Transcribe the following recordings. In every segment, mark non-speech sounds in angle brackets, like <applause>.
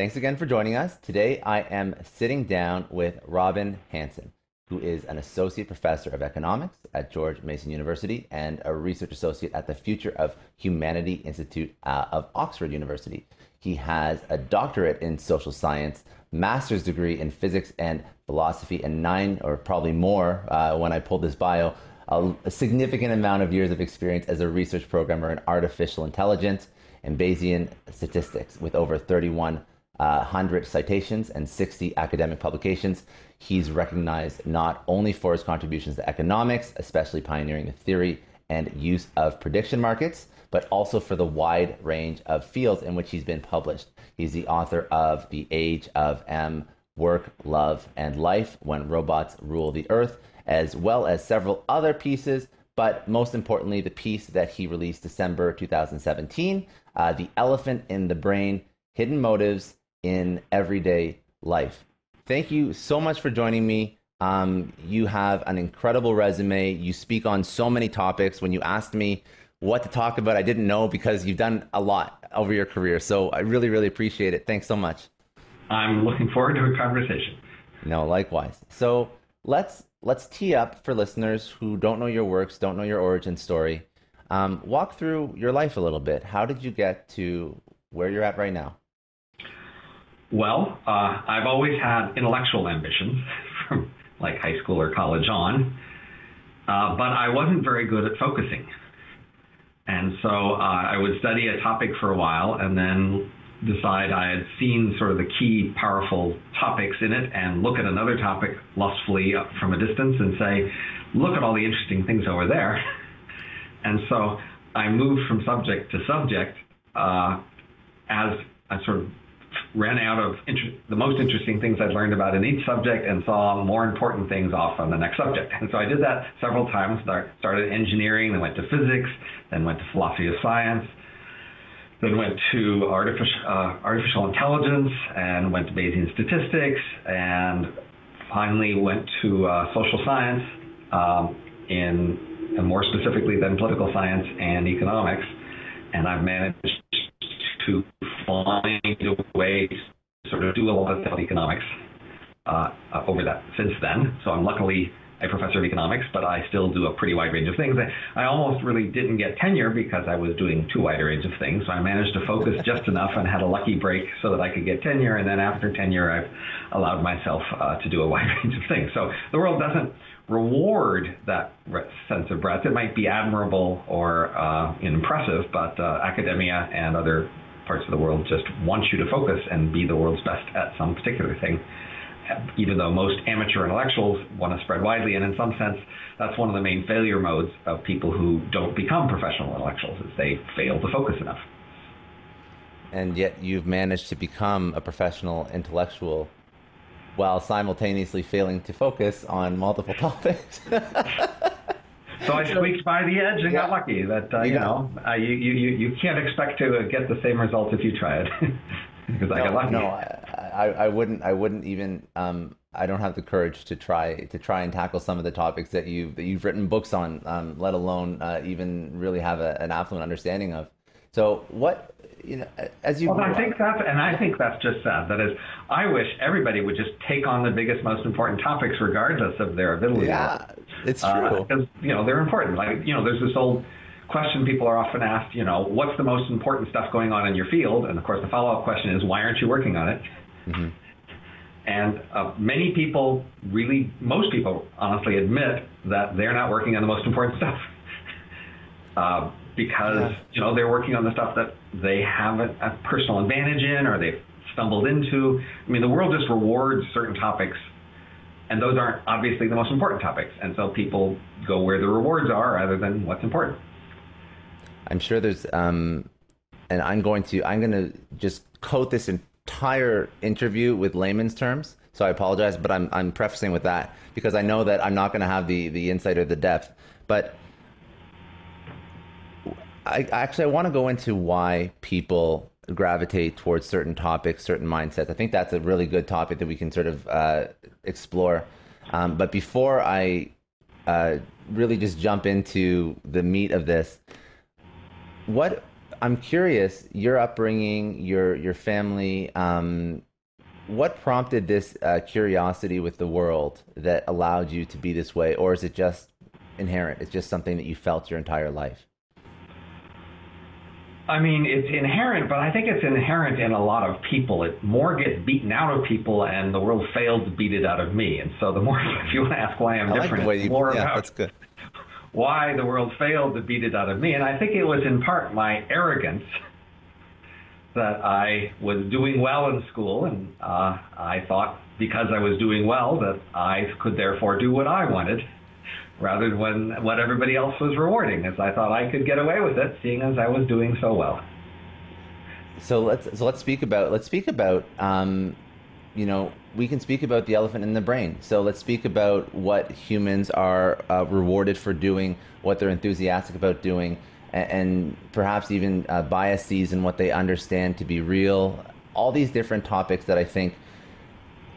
Thanks again for joining us. Today I am sitting down with Robin Hanson, who is an associate professor of economics at George Mason University and a research associate at the Future of Humanity Institute uh, of Oxford University. He has a doctorate in social science, master's degree in physics and philosophy, and nine or probably more uh, when I pulled this bio, a, a significant amount of years of experience as a research programmer in artificial intelligence and Bayesian statistics with over 31 uh, 100 citations and 60 academic publications. He's recognized not only for his contributions to economics, especially pioneering the theory and use of prediction markets, but also for the wide range of fields in which he's been published. He's the author of The Age of Em Work, Love, and Life When Robots Rule the Earth, as well as several other pieces. But most importantly, the piece that he released December 2017, uh, The Elephant in the Brain Hidden Motives in everyday life. Thank you so much for joining me. Um, you have an incredible resume. You speak on so many topics. When you asked me what to talk about, I didn't know because you've done a lot over your career. So I really, really appreciate it. Thanks so much. I'm looking forward to a conversation. No, likewise. So let's let's tee up for listeners who don't know your works, don't know your origin story. Um, walk through your life a little bit. How did you get to where you're at right now? Well, uh, I've always had intellectual ambitions <laughs> from like high school or college on, uh, but I wasn't very good at focusing. And so uh, I would study a topic for a while and then decide I had seen sort of the key powerful topics in it and look at another topic lustfully from a distance and say, look at all the interesting things over there. <laughs> And so I moved from subject to subject uh, as a sort of ran out of inter- the most interesting things I'd learned about in each subject and saw more important things off on the next subject. And so I did that several times. Start, started engineering, then went to physics, then went to philosophy of science, then went to artificial, uh, artificial intelligence, and went to Bayesian statistics, and finally went to uh, social science um, in, and more specifically than political science and economics. And I've managed to find a way to sort of do a lot of economics uh, uh, over that since then. So I'm luckily a professor of economics, but I still do a pretty wide range of things. I almost really didn't get tenure because I was doing too wide a range of things. So I managed to focus <laughs> just enough and had a lucky break so that I could get tenure. And then after tenure, I've allowed myself uh, to do a wide <laughs> range of things. So the world doesn't reward that sense of breadth. It might be admirable or uh, impressive, but uh, academia and other parts of the world just want you to focus and be the world's best at some particular thing. Even though most amateur intellectuals want to spread widely, and in some sense, that's one of the main failure modes of people who don't become professional intellectuals, is they fail to focus enough. And yet, you've managed to become a professional intellectual while simultaneously failing to focus on multiple <laughs> topics. <laughs> So I squeaked by the edge and yeah. got lucky. That uh, you know, uh, you, you you can't expect to get the same results if you try it. <laughs> because no, I got lucky. No, I, I wouldn't. I wouldn't even. Um, I don't have the courage to try to try and tackle some of the topics that you that you've written books on, um, let alone uh, even really have a, an affluent understanding of. So what you know, as you. Well, I think that's, and I think that's just sad. That is, I wish everybody would just take on the biggest, most important topics, regardless of their ability. Yeah, it's uh, true. Because uh, you know they're important. Like you know, there's this old question people are often asked. You know, what's the most important stuff going on in your field? And of course, the follow-up question is, why aren't you working on it? Mm-hmm. And uh, many people, really, most people, honestly, admit that they're not working on the most important stuff. <laughs> Uh, because yeah. you know they're working on the stuff that they have a, a personal advantage in or they've stumbled into. I mean, the world just rewards certain topics, and those aren't obviously the most important topics, and so people go where the rewards are rather than what's important. I'm sure there's, um, and I'm going to, I'm going to just quote this entire interview with layman's terms. So I apologize, but I'm, I'm prefacing with that because I know that I'm not going to have the, the insight or the depth. But I actually I want to go into why people gravitate towards certain topics, certain mindsets. I think that's a really good topic that we can sort of uh, explore. Um, but before I uh, really just jump into the meat of this, what I'm curious, your upbringing, your your family, um, what prompted this uh, curiosity with the world that allowed you to be this way, or is it just inherent? It's just something that you felt your entire life. I mean, it's inherent, but I think it's inherent in a lot of people. It more gets beaten out of people, and the world failed to beat it out of me. And so, the more <laughs> if you want to ask why I'm I different, like you, more yeah, about that's good. why the world failed to beat it out of me. And I think it was in part my arrogance that I was doing well in school, and uh, I thought because I was doing well that I could therefore do what I wanted rather than what everybody else was rewarding, as I thought I could get away with it, seeing as I was doing so well. So let's so let's speak about let's speak about um, you know we can speak about the elephant in the brain. So let's speak about what humans are uh, rewarded for doing, what they're enthusiastic about doing, and, and perhaps even uh, biases and what they understand to be real. All these different topics that I think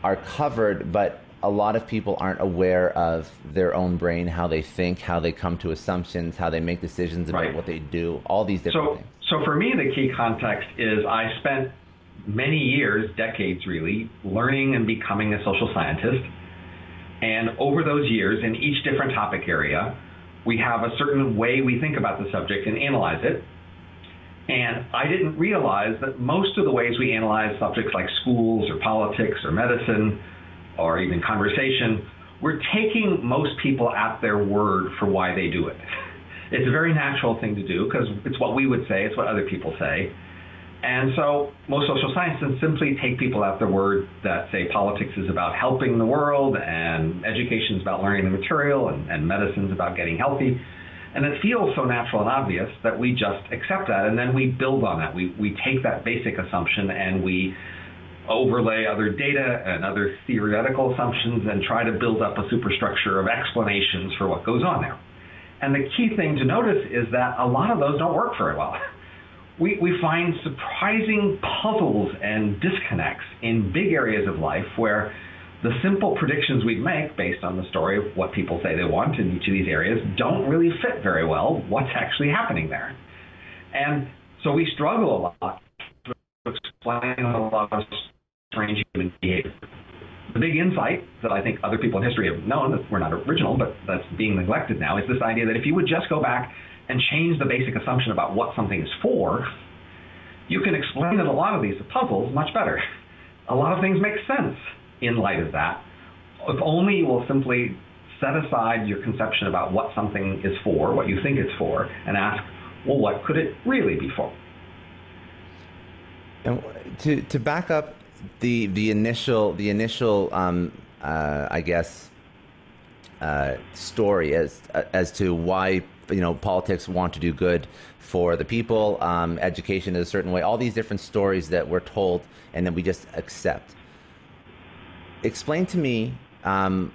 are covered, but a lot of people aren't aware of their own brain, how they think, how they come to assumptions, how they make decisions about Right. what they do, all these different So, things. so for me, the key context is I spent many years, decades really, learning and becoming a social scientist. And over those years, in each different topic area, we have a certain way we think about the subject and analyze it. And I didn't realize that most of the ways we analyze subjects like schools or politics or medicine or even conversation, we're taking most people at their word for why they do it. <laughs> It's a very natural thing to do because it's what we would say, it's what other people say. And so most social scientists simply take people at their word that say politics is about helping the world and education is about learning the material and, and medicine is about getting healthy. And it feels so natural and obvious that we just accept that and then we build on that. We, we take that basic assumption and we overlay other data and other theoretical assumptions and try to build up a superstructure of explanations for what goes on there. And the key thing to notice is that a lot of those don't work very well. <laughs> We, we find surprising puzzles and disconnects in big areas of life where the simple predictions we make based on the story of what people say they want in each of these areas don't really fit very well what's actually happening there. And so we struggle a lot to explain a lot of strange human behavior. The big insight that I think other people in history have known that we're not original, but that's being neglected now, is this idea that if you would just go back and change the basic assumption about what something is for, you can explain a lot of these puzzles much better. A lot of things make sense in light of that. If only you will simply set aside your conception about what something is for, what you think it's for, and ask, well, what could it really be for? And to to back up the the initial the initial um, uh, I guess uh, story as as to why you know politics want to do good for the people, um, education is a certain way. All these different stories that we're told and then we just accept. Explain to me. Um,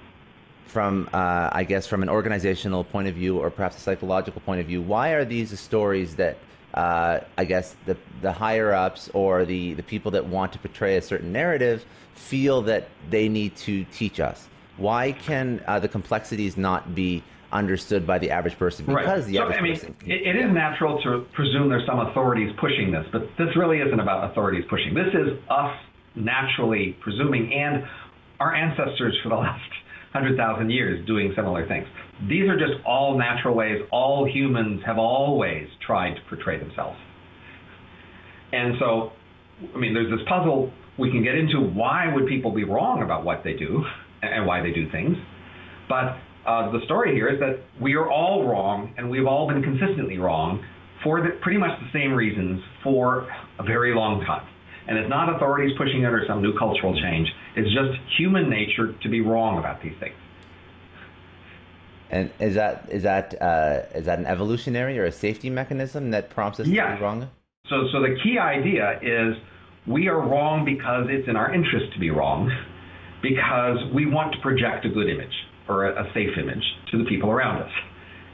from uh, I guess from an organizational point of view or perhaps a psychological point of view, why are these the stories that uh, I guess the the higher ups or the the people that want to portray a certain narrative feel that they need to teach us? Why can uh, the complexities not be understood by the average person? Because the so, average I mean, person. it, it is natural to presume there's some authorities pushing this, but this really isn't about authorities pushing. This is us naturally presuming and our ancestors for the <laughs> last 100,000 years doing similar things. These are just all natural ways all humans have always tried to portray themselves. And so, I mean, there's this puzzle we can get into why would people be wrong about what they do and why they do things. But uh, the story here is that we are all wrong and we've all been consistently wrong for the, pretty much the same reasons for a very long time. And it's not authorities pushing it or some new cultural change. It's just human nature to be wrong about these things. And is that is that uh, is that an evolutionary or a safety mechanism that prompts us yes. to be wrong? So, so the key idea is we are wrong because it's in our interest to be wrong, because we want to project a good image or a, a safe image to the people around us.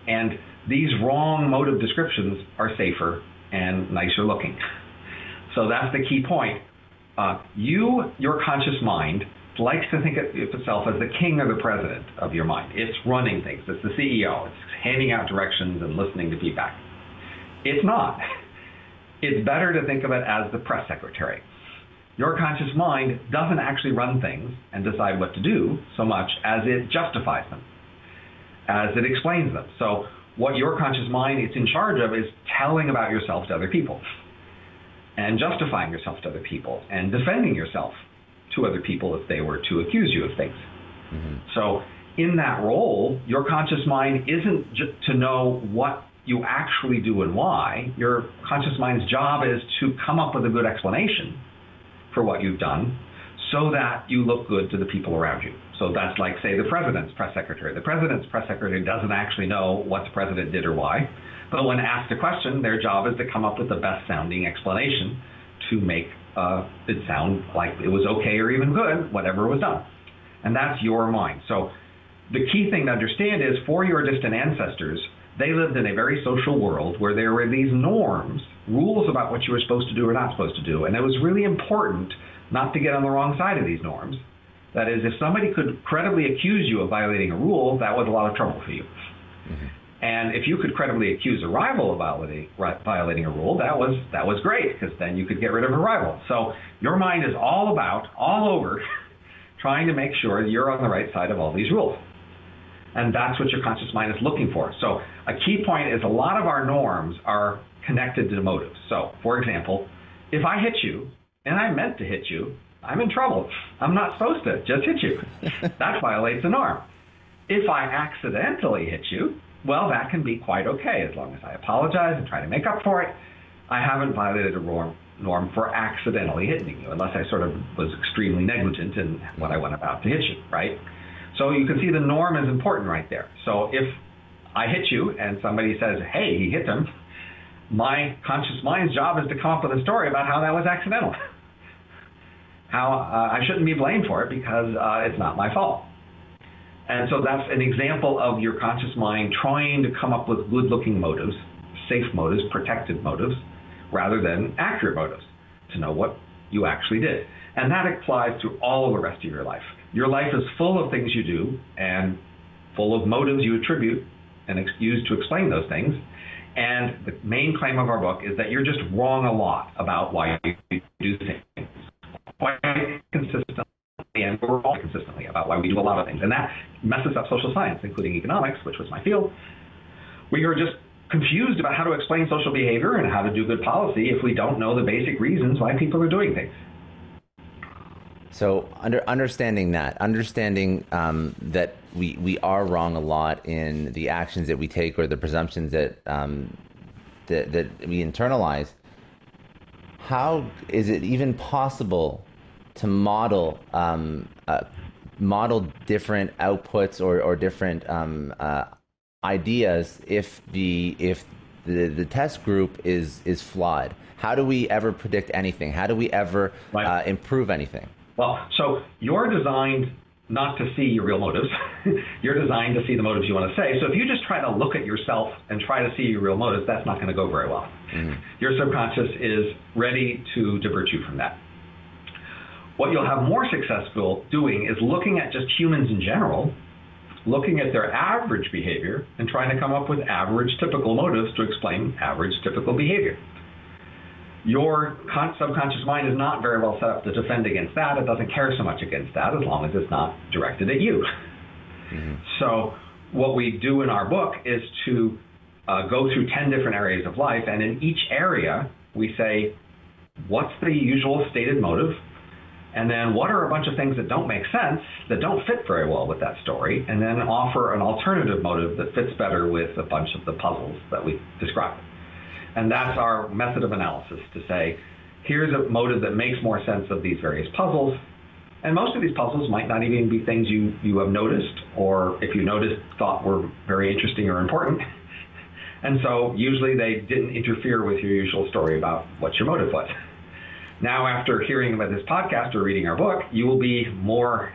And these wrong motive descriptions are safer and nicer looking. So that's the key point. Uh, you, your conscious mind, likes to think of itself as the king or the president of your mind. It's running things. It's the CEO. It's handing out directions and listening to feedback. It's not. <laughs> It's better to think of it as the press secretary. Your conscious mind doesn't actually run things and decide what to do so much as it justifies them, as it explains them. So what your conscious mind is in charge of is telling about yourself to other people and justifying yourself to other people and defending yourself to other people if they were to accuse you of things. Mm-hmm. So, in that role, your conscious mind isn't just to know what you actually do and why. Your conscious mind's job is to come up with a good explanation for what you've done so that you look good to the people around you. So that's like, say, the president's press secretary. The president's press secretary doesn't actually know what the president did or why, but when asked a question, their job is to come up with the best sounding explanation to make uh, it sound like it was okay or even good, whatever was done. And that's your mind. So the key thing to understand is for your distant ancestors, they lived in a very social world where there were these norms, rules about what you were supposed to do or not supposed to do. And it was really important not to get on the wrong side of these norms. That is, if somebody could credibly accuse you of violating a rule, that was a lot of trouble for you. Mm-hmm. And if you could credibly accuse a rival of violating, a rule, that was that was great because then you could get rid of a rival. So your mind is all about, all over, <laughs> trying to make sure you're on the right side of all these rules. And that's what your conscious mind is looking for. So a key point is a lot of our norms are connected to motives. So, for example, if I hit you and I meant to hit you, I'm in trouble. I'm not supposed to just hit you. <laughs> that violates a norm. If I accidentally hit you, well, that can be quite okay as long as I apologize and try to make up for it. I haven't violated a norm, for accidentally hitting you, unless I sort of was extremely negligent in what I went about to hit you, right? So you can see the norm is important right there. So if I hit you and somebody says, hey, he hit him, my conscious mind's job is to come up with a story about how that was accidental. <laughs> how uh, I shouldn't be blamed for it because uh, it's not my fault. And so that's an example of your conscious mind trying to come up with good looking motives, safe motives, protected motives, rather than accurate motives to know what you actually did. And that applies to all of the rest of your life. Your life is full of things you do and full of motives you attribute and use to explain those things. And the main claim of our book is that you're just wrong a lot about why you do things. Quite consistently and we're all consistently about why we do a lot of things. And that messes up social science, including economics, which was my field. We are just confused about how to explain social behavior and how to do good policy if we don't know the basic reasons why people are doing things. So, under, understanding that, understanding um, that we, we are wrong a lot in the actions that we take or the presumptions that, um, that, that we internalize, how is it even possible to model um, uh, model different outputs or, or different um, uh, ideas if the if the, the test group is is flawed. How do we ever predict anything? How do we ever right. uh, improve anything? Well so you're designed not to see your real motives. <laughs> You're designed to see the motives you want to say. So if you just try to look at yourself and try to see your real motives that's not going to go very well. Mm-hmm. your subconscious is ready to divert you from that what you'll have more successful doing is looking at just humans in general, looking at their average behavior, and trying to come up with average typical motives to explain average typical behavior. Your subconscious mind is not very well set up to defend against that. It doesn't care so much against that as long as it's not directed at you. Mm-hmm. So, what we do in our book is to uh, go through 10 different areas of life, and in each area, we say, what's the usual stated motive? And then what are a bunch of things that don't make sense, that don't fit very well with that story, and then offer an alternative motive that fits better with a bunch of the puzzles that we described. And that's our method of analysis to say, here's a motive that makes more sense of these various puzzles, And most of these puzzles might not even be things you, you have noticed, or if you noticed, thought were very interesting or important. <laughs> And so usually they didn't interfere with your usual story about what your motive was. <laughs> Now, after hearing about this podcast or reading our book, you will be more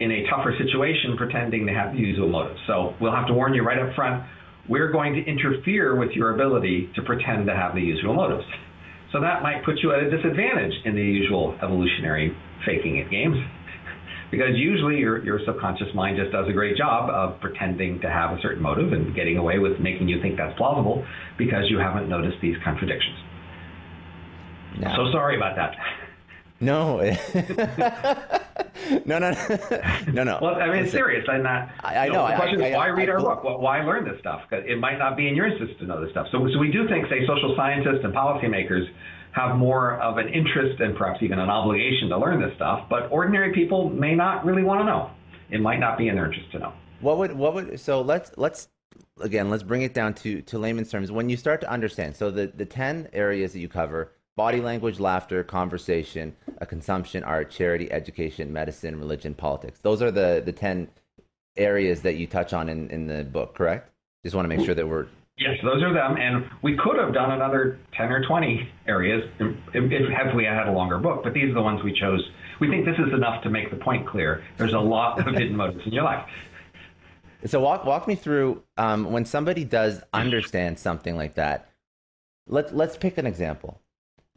in a tougher situation pretending to have the usual motive. So we'll have to warn you right up front we're going to interfere with your ability to pretend to have the usual motives. So that might put you at a disadvantage in the usual evolutionary faking it games. <laughs> Because usually your, your subconscious mind just does a great job of pretending to have a certain motive and getting away with making you think that's plausible because you haven't noticed these contradictions. No. So sorry about that. <laughs> <laughs> No. no, no, no, no. Well, I mean, it's serious. I'm not. I, I know. The question I, is, why read our book? why learn this stuff? Because it might not be in your interest to know this stuff. So, so we do think, say, social scientists and policymakers have more of an interest and perhaps even an obligation to learn this stuff, but ordinary people may not really want to know. It might not be in their interest to know. What would what would so let's let's again let's bring it down to to layman's terms. When you start to understand, so the the ten areas that you cover body language, laughter, conversation, a consumption, art, charity, education, medicine, religion, politics. Those are the, the 10 areas that you touch on in, in the book, correct? Just want to make sure that we're. Yes, those are them. And we could have done another 10 or 20 areas if, if we had a longer book, but these are the ones we chose. We think this is enough to make the point clear. There's a lot of hidden <laughs> motives in your life. So walk walk me through um, when somebody does understand something like that. Let let's pick an example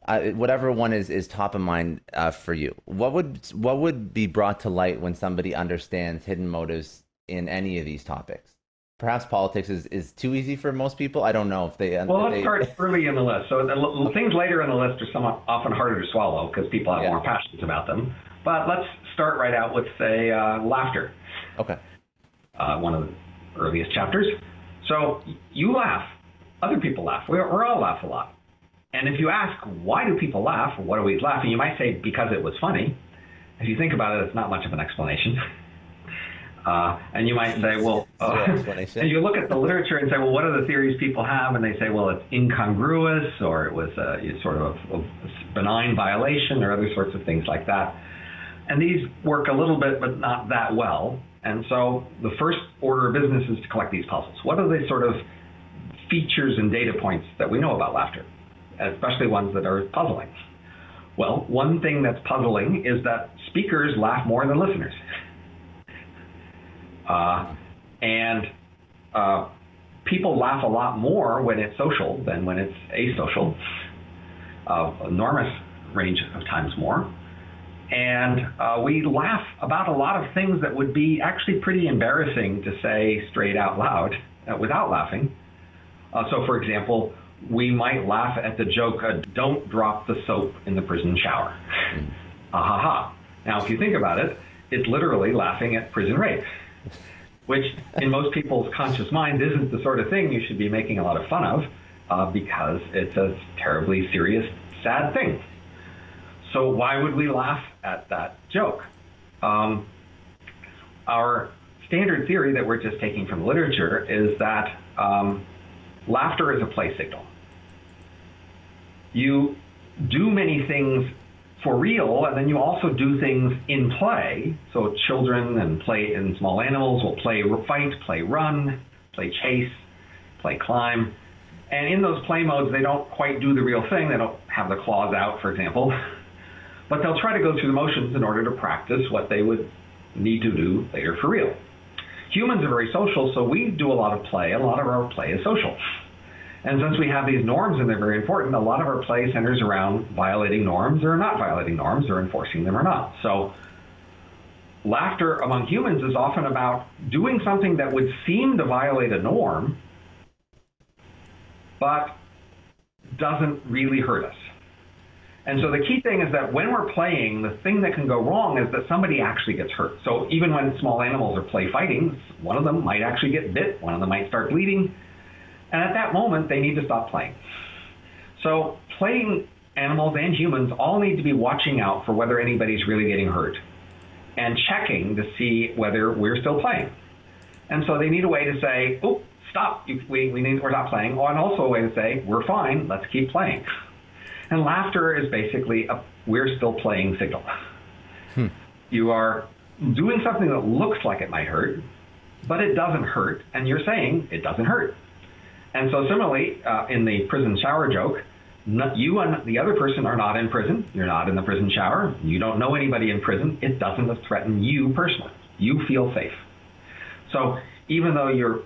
uh, whatever one is is top of mind uh, for you. What would what would be brought to light when somebody understands hidden motives in any of these topics? Perhaps politics is, is too easy for most people. I don't know if they. Well, let's they... start early in the list. So the things later in the list are somewhat often harder to swallow because people have yeah. more passions about them. But let's start right out with say uh, laughter. Okay. Uh, one of the earliest chapters. So you laugh. Other people laugh. We, we all laugh a lot. And if you ask, why do people laugh? What are we laughing? You might say, because it was funny. If you think about it, it's not much of an explanation. <laughs> Uh, and you might say, well, <laughs> uh, and you look at the literature and say, well, what are the theories people have? And they say, well, it's incongruous, or it was a, sort of a, a benign violation, or other sorts of things like that. And these work a little bit, but not that well. And so the first order of business is to collect these puzzles. What are the sort of features and data points that we know about laughter? Especially ones that are puzzling. Well, one thing that's puzzling is that speakers laugh more than listeners. <laughs> Uh, and uh, people laugh a lot more when it's social than when it's asocial, uh, enormous range of times more. And uh, we laugh about a lot of things that would be actually pretty embarrassing to say straight out loud uh, without laughing. Uh, so, for example, we might laugh at the joke, uh, don't drop the soap in the prison shower. Mm. Ah ha ha. Now, if you think about it, it's literally laughing at prison rape, which in most people's conscious mind isn't the sort of thing you should be making a lot of fun of uh, because it's a terribly serious, sad thing. So, why would we laugh at that joke? Um, our standard theory that we're just taking from literature is that um, laughter is a play signal you do many things for real, and then you also do things in play. So children and play and small animals will play fight, play run, play chase, play climb. And in those play modes, they don't quite do the real thing. They don't have the claws out, for example. <laughs> But they'll try to go through the motions in order to practice what they would need to do later for real. Humans are very social, so we do a lot of play. A lot of our play is social. And since we have these norms and they're very important, a lot of our play centers around violating norms or not violating norms or enforcing them or not. So laughter among humans is often about doing something that would seem to violate a norm, but doesn't really hurt us. And so the key thing is that when we're playing, the thing that can go wrong is that somebody actually gets hurt. So even when small animals are play fighting, one of them might actually get bit, one of them might start bleeding, and at that moment, they need to stop playing. So playing animals and humans all need to be watching out for whether anybody's really getting hurt and checking to see whether we're still playing. And so they need a way to say, oh, stop, we, we need, we're not playing. And also a way to say, we're fine, let's keep playing. And laughter is basically a we're still playing signal. Hmm. You are doing something that looks like it might hurt, but it doesn't hurt, and you're saying it doesn't hurt. And so, similarly, uh, in the prison shower joke, you and the other person are not in prison. You're not in the prison shower. You don't know anybody in prison. It doesn't threaten you personally. You feel safe. So even though you're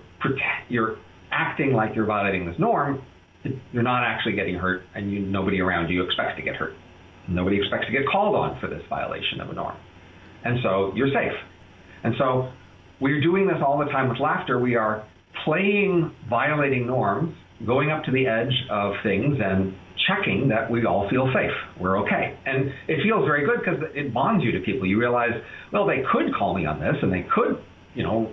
you're acting like you're violating this norm, you're not actually getting hurt, and you, nobody around you expects to get hurt. Nobody expects to get called on for this violation of a norm. And so you're safe. And so we're doing this all the time with laughter. We are playing violating norms, going up to the edge of things and checking that we all feel safe. We're okay. And it feels very good because it bonds you to people. You realize, well, they could call me on this and they could, you know,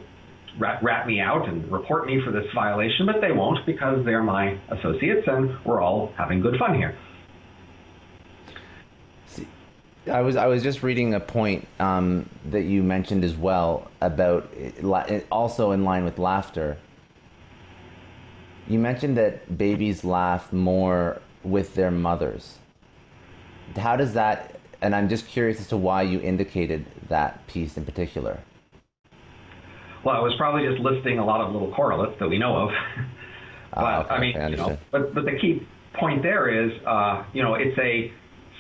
rat, rat me out and report me for this violation, but they won't because they're my associates and we're all having good fun here. I was I was just reading a point um, that you mentioned as well about it, also in line with laughter. You mentioned that babies laugh more with their mothers. How does that? And I'm just curious as to why you indicated that piece in particular. Well, I was probably just listing a lot of little correlates that we know of. <laughs> but ah, okay, I mean, I you know, but but the key point there is, uh, you know, it's a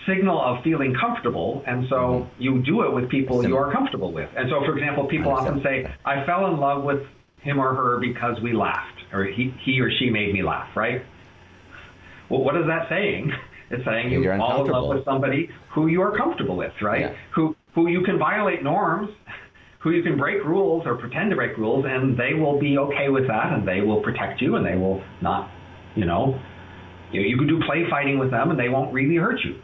signal of feeling comfortable, and so mm-hmm. you do it with people you are comfortable with. And so, for example, people often say, "I fell in love with him or her because we laughed, or he he or she made me laugh," right? Well, what is that saying? <laughs> It's saying you fall in love with somebody who you are comfortable with, right? Yeah. Who who you can violate norms <laughs> who you can break rules or pretend to break rules, and they will be okay with that, and they will protect you, and they will not, you know, you, you can do play fighting with them, and they won't really hurt you.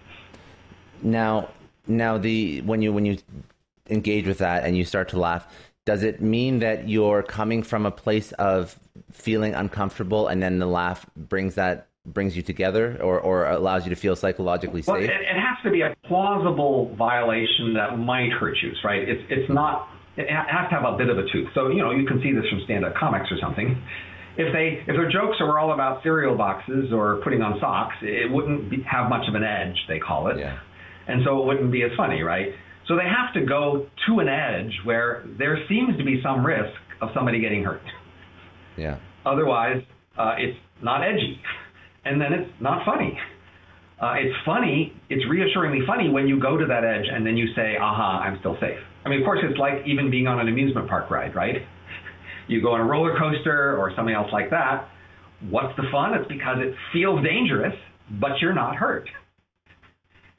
Now, now the when you when you engage with that and you start to laugh, does it mean that you're coming from a place of feeling uncomfortable, and then the laugh brings that brings you together or, or allows you to feel psychologically safe? Well, it, it, has to be a plausible violation that might hurt you, right? It's, it's not it has to have a bit of a tooth. So you know you can see this from stand-up comics or something. If they if their jokes are all about cereal boxes or putting on socks, it wouldn't be, have much of an edge. They call it, yeah. and so it wouldn't be as funny, right? So they have to go to an edge where there seems to be some risk of somebody getting hurt. Yeah. Otherwise, uh, it's not edgy, and then it's not funny. Uh, it's funny, it's reassuringly funny when you go to that edge and then you say, aha, I'm still safe. I mean, of course, it's like even being on an amusement park ride, right? <laughs> You go on a roller coaster or something else like that. What's the fun? It's because it feels dangerous, but you're not hurt.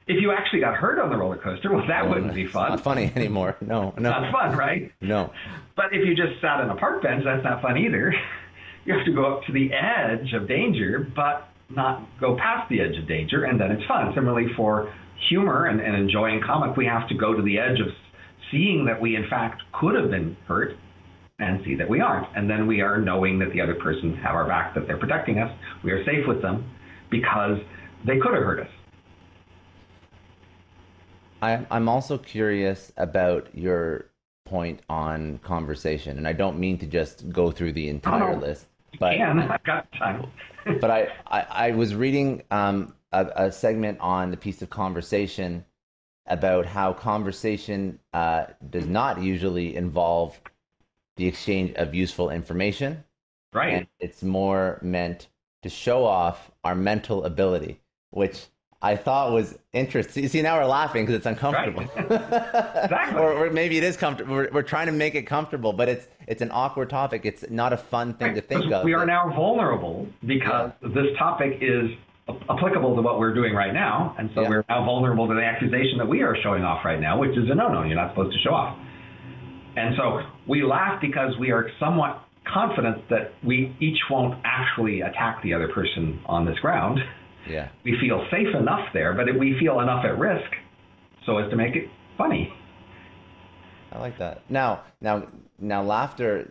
If you actually got hurt on the roller coaster, well, that oh, wouldn't be fun. Not funny anymore. No, no. Not fun, right? No. But if you just sat on a park bench, that's not fun either. <laughs> You have to go up to the edge of danger, but not go past the edge of danger, and then it's fun. Similarly, for humor and, and enjoying comic, we have to go to the edge of seeing that we, in fact, could have been hurt and see that we aren't. And then we are knowing that the other person have our back, that they're protecting us. We are safe with them because they could have hurt us. I'm also curious about your point on conversation, and I don't mean to just go through the entire oh, list. But can. <laughs> I've got time. <laughs> but I, I, I, was reading um, a, a, segment on the piece of conversation about how conversation uh, does not usually involve the exchange of useful information. Right. And it's more meant to show off our mental ability, which I thought was interesting. See, now we're laughing because it's uncomfortable. Right. <laughs> exactly. or, or, maybe it is comfortable. We're, we're, trying to make it comfortable, but it's it's an awkward topic. It's not a fun thing right. to think of. We are now vulnerable because yeah. this topic is applicable to what we're doing right now, and so yeah. we're now vulnerable to the accusation that we are showing off right now, which is a no-no. You're not supposed to show off. And so we laugh because we are somewhat confident that we each won't actually attack the other person on this ground. Yeah. We feel safe enough there, but we feel enough at risk so as to make it funny. I like that. Now, now, now, laughter.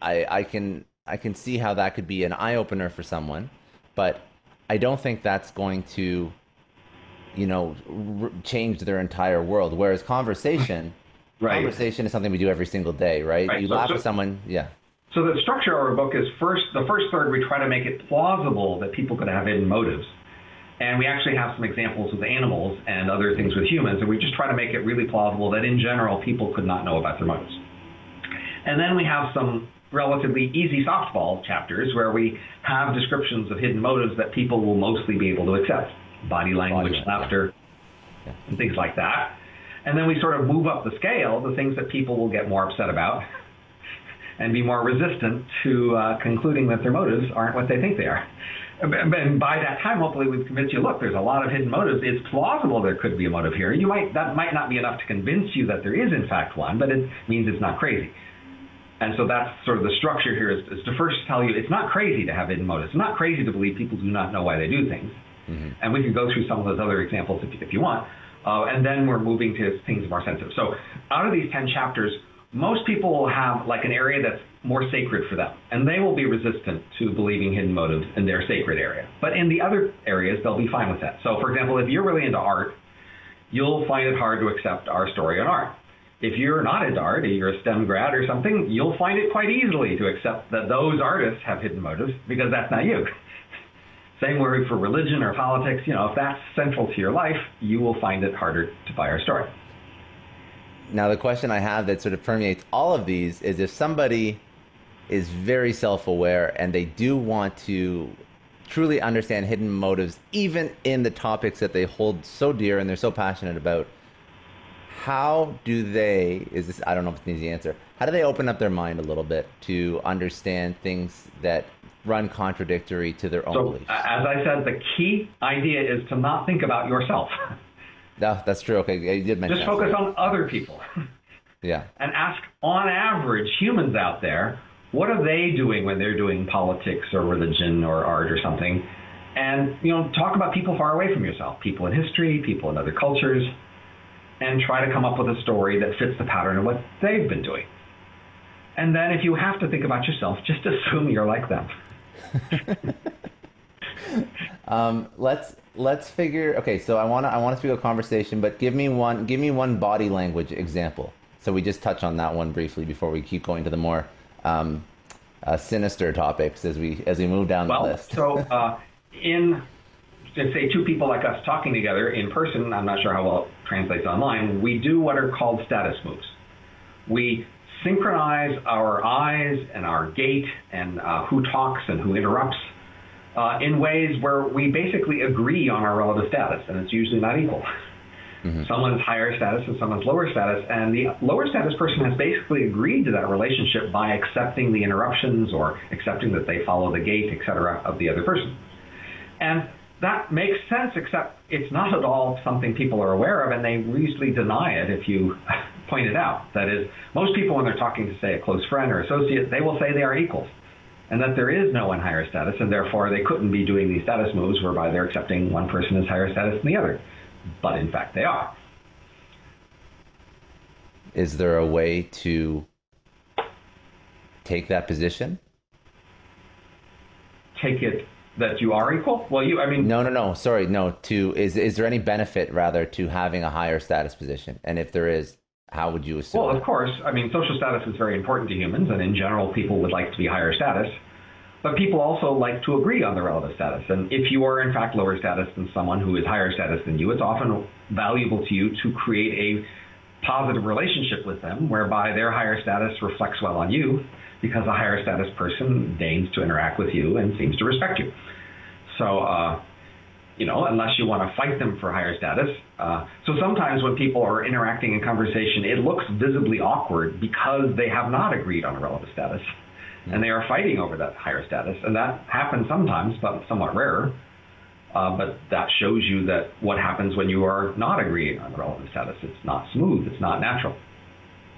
I I can I can see how that could be an eye opener for someone, but I don't think that's going to, you know, r- change their entire world. Whereas conversation, <laughs> right. conversation is something we do every single day, right? right. You so, laugh so, at someone, yeah. So the structure of our book is first the first third we try to make it plausible that people could have hidden motives. And we actually have some examples with animals and other things with humans, and we just try to make it really plausible that in general people could not know about their motives. And then we have some relatively easy softball chapters where we have descriptions of hidden motives that people will mostly be able to accept body language, body laughter, yeah. and things like that. And then we sort of move up the scale, the things that people will get more upset about <laughs> and be more resistant to uh, concluding that their motives aren't what they think they are. And by that time, hopefully, we've convinced you. Look, there's a lot of hidden motives. It's plausible there could be a motive here. You might that might not be enough to convince you that there is in fact one, but it means it's not crazy. And so that's sort of the structure here is, is to first tell you it's not crazy to have hidden motives. It's not crazy to believe people do not know why they do things. Mm-hmm. And we can go through some of those other examples if, if you want. Uh, and then we're moving to things more sensitive. So out of these 10 chapters, most people will have like an area that's more sacred for them, and they will be resistant to believing hidden motives in their sacred area. But in the other areas, they'll be fine with that. So, for example, if you're really into art, you'll find it hard to accept our story on art. If you're not into art, you're a STEM grad or something, you'll find it quite easily to accept that those artists have hidden motives because that's not you. <laughs> Same way for religion or politics. You know, if that's central to your life, you will find it harder to buy our story. Now, the question I have that sort of permeates all of these is if somebody is very self aware and they do want to truly understand hidden motives, even in the topics that they hold so dear and they're so passionate about, how do they, is this, I don't know if it's an easy answer, how do they open up their mind a little bit to understand things that run contradictory to their own so, beliefs? As I said, the key idea is to not think about yourself. <laughs> No, that's true. Okay, you did mention. Just focus on other people. Yeah. <laughs> And ask, on average, humans out there, what are they doing when they're doing politics or religion or art or something? And you know, talk about people far away from yourself, people in history, people in other cultures, and try to come up with a story that fits the pattern of what they've been doing. And then, if you have to think about yourself, just <laughs> assume you're like them. <laughs> um, let's let's figure. Okay, so I want to I want to do a conversation, but give me one give me one body language example. So we just touch on that one briefly before we keep going to the more um, uh, sinister topics as we as we move down well, the list. so uh, in say two people like us talking together in person, I'm not sure how well it translates online. We do what are called status moves. We synchronize our eyes and our gait and uh, who talks and who interrupts uh, in ways where we basically agree on our relative status, and it's usually not equal. Mm-hmm. Someone's higher status and someone's lower status, and the lower status person has basically agreed to that relationship by accepting the interruptions or accepting that they follow the gait, etc., of the other person. And that makes sense, except it's not at all something people are aware of, and they usually deny it if you <laughs> point it out. That is, most people, when they're talking to, say, a close friend or associate, they will say they are equals, and that there is no one higher status, and therefore they couldn't be doing these status moves whereby they're accepting one person as higher status than the other. But in fact, they are. Is there a way to take that position? Take it that you are equal? Well, you, I mean, no, no, no. Sorry, no. To is is there any benefit rather to having a higher status position? And if there is, how would you assume? Well, of course. I mean, social status is very important to humans, and in general, people would like to be higher status. But people also like to agree on the relative status. And if you are in fact lower status than someone who is higher status than you, it's often valuable to you to create a positive relationship with them whereby their higher status reflects well on you because a higher status person deigns to interact with you and seems to respect you. So, uh, you know, unless you want to fight them for higher status. Uh, so sometimes when people are interacting in conversation, it looks visibly awkward because they have not agreed on a relative status. And they are fighting over that higher status. And that happens sometimes, but somewhat rarer. Uh, but that shows you that what happens when you are not agreeing on relative status. It's not smooth. It's not natural.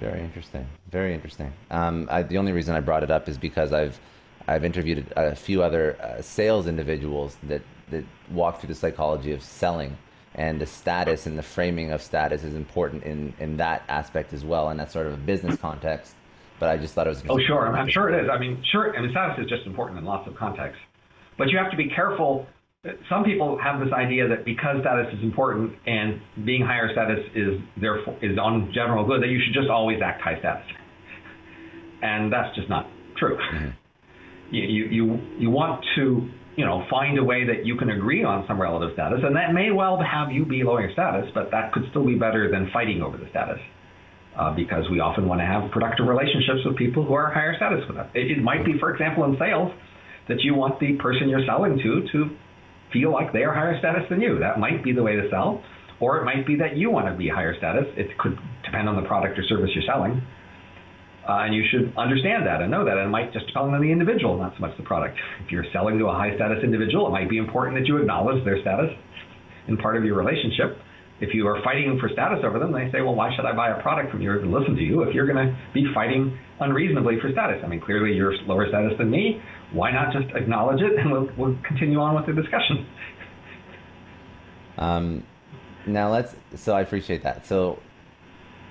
Very interesting. Very interesting. Um, I, the only reason I brought it up is because I've I've interviewed a few other uh, sales individuals that that walk through the psychology of selling and the status and the framing of status is important in in that aspect as well, and that's sort of a business context. But I just thought it was. Oh, sure. I'm, I'm sure it is. I mean, sure. I mean, status is just important in lots of contexts, but you have to be careful some people have this idea that because status is important and being higher status is therefore is on general good that you should just always act high status, and that's just not true. Mm-hmm. You, you you you want to you know, find a way that you can agree on some relative status, and that may well have you be lowering status, but that could still be better than fighting over the status. Uh, because we often want to have productive relationships with people who are higher status with us. It, it might be, for example, in sales, that you want the person you're selling to to feel like they are higher status than you. That might be the way to sell, or it might be that you want to be higher status. It could depend on the product or service you're selling. Uh, and you should understand that and know that. And it might just depend on the individual, not so much the product. If you're selling to a high status individual, it might be important that you acknowledge their status in part of your relationship. If you are fighting for status over them, they say, well, why should I buy a product from you or listen to you if you're going to be fighting unreasonably for status? I mean, clearly you're lower status than me. Why not just acknowledge it and we'll, we'll continue on with the discussion? Um, now let's. So I appreciate that. So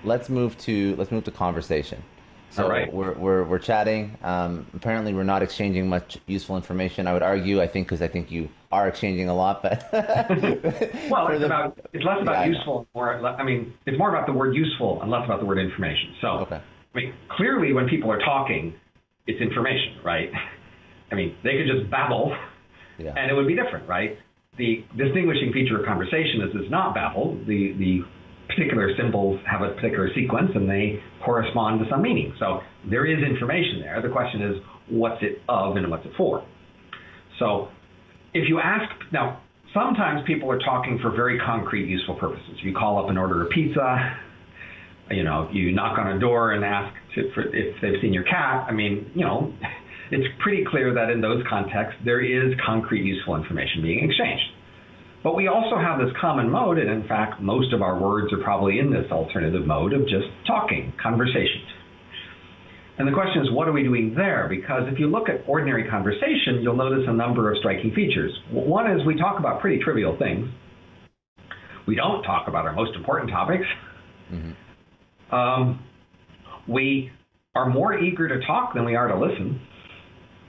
let's move to let's move to conversation. So All right. we're, we're, we're chatting. Um, apparently, we're not exchanging much useful information. I would argue, I think, because I think you are exchanging a lot. But <laughs> well, it's the- about it's less about Yeah, useful, more I mean, it's more about the word useful and less about the word information. So, Okay. I mean, clearly, when people are talking, it's information, right? I mean, they could just babble, Yeah. and it would be different, right? The distinguishing feature of conversation is it's not babble. The the particular symbols have a particular sequence, and they correspond to some meaning. So there is information there. The question is, what's it of and what's it for? So if you ask now, sometimes people are talking for very concrete, useful purposes. You call up and order a pizza. You know, you knock on a door and ask to, for, if they've seen your cat. I mean, you know, <laughs> it's pretty clear that in those contexts there is concrete, useful information being exchanged. But we also have this common mode, and in fact, most of our words are probably in this alternative mode of just talking, conversation. And the question is, what are we doing there? Because if you look at ordinary conversation, you'll notice a number of striking features. One is we talk about pretty trivial things. We don't talk about our most important topics. Um, we are more eager to talk than we are to listen,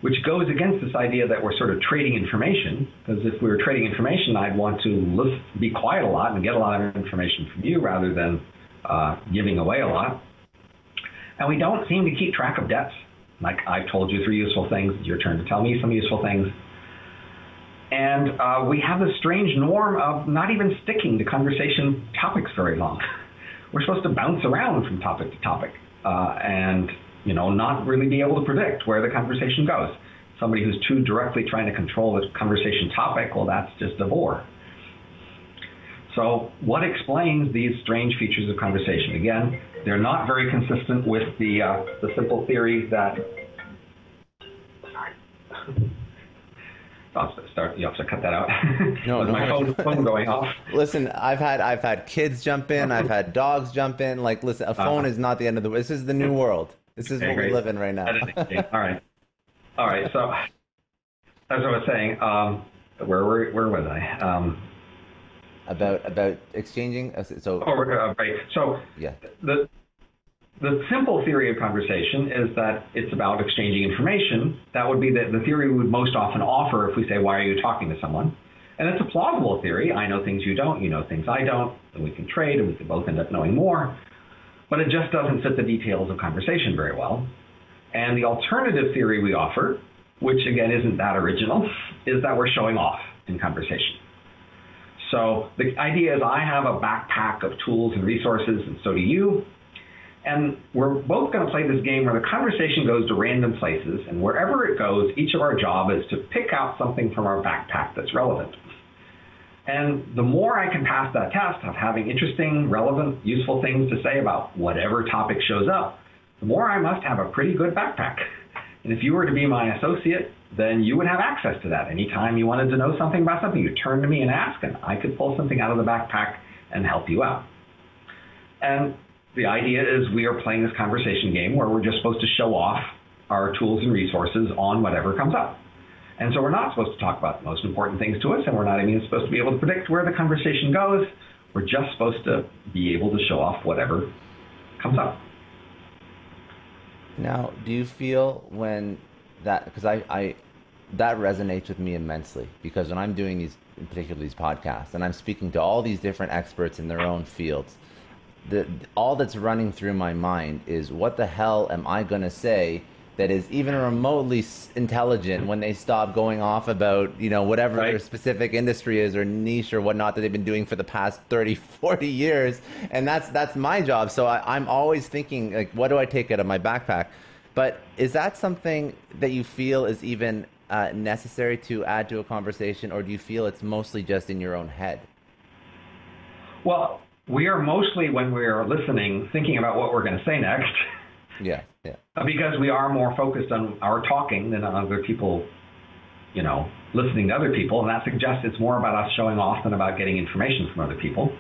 which goes against this idea that we're sort of trading information. Because if we were trading information, I'd want to be quiet a lot and get a lot of information from you rather than uh, giving away a lot. And we don't seem to keep track of debts. Like I've told you three useful things, it's your turn to tell me some useful things. And uh, we have this strange norm of not even sticking to conversation topics very long. <laughs> We're supposed to bounce around from topic to topic uh, and, you know, not really be able to predict where the conversation goes. Somebody who's too directly trying to control the conversation topic, well, that's just a bore. So, what explains these strange features of conversation? Again, they're not very consistent with the uh, the simple theory that. I'll start. You have to cut that out. <laughs> No, no my phone, phone going off. Listen, I've had I've had kids jump in, I've had dogs jump in. Like, listen, a phone is not the end of the. This is the new world. This is. Okay, what we live in right now. All right. All right. So, as I was saying, um, where where where was I? Um, about about exchanging. uh, So oh, uh, right. So yeah, the the simple theory of conversation is that it's about exchanging information. That would be the, the theory we would most often offer if we say, "Why are you talking to someone?" And it's a plausible theory. I know things you don't. You know things I don't. And we can trade, and we can both end up knowing more. But it just doesn't fit the details of conversation very well. And the alternative theory we offer, which again isn't that original, is that we're showing off in conversation. So the idea is I have a backpack of tools and resources, and so do you. And we're both going to play this game where the conversation goes to random places, and wherever it goes, each of our job is to pick out something from our backpack that's relevant. And the more I can pass that test of having interesting, relevant, useful things to say about whatever topic shows up, the more I must have a pretty good backpack. And if you were to be my associate, then you would have access to that. Anytime you wanted to know something about something, you turn to me and ask, and I could pull something out of the backpack and help you out. And the idea is we are playing this conversation game where we're just supposed to show off our tools and resources on whatever comes up. And so we're not supposed to talk about the most important things to us, and we're not even supposed to be able to predict where the conversation goes. We're just supposed to be able to show off whatever comes up. Now, do you feel when that because I, I that resonates with me immensely because when I'm doing these, in particular these podcasts, and I'm speaking to all these different experts in their own fields, the all that's running through my mind is what the hell am I gonna say that is even remotely intelligent when they stop going off about you know whatever right. their specific industry is or niche or whatnot that they've been doing for the past <laughs> 30 40 years. And that's that's my job. So I, i'm always thinking like what do i take out of my backpack? But is that something that you feel is even uh, necessary to add to a conversation or do you feel it's mostly just in your own head? Well we are mostly when we're listening thinking about what we're going to say next. Yeah because we are more focused on our talking than other people, you know, listening to other people, and that suggests it's more about us showing off than about getting information from other people.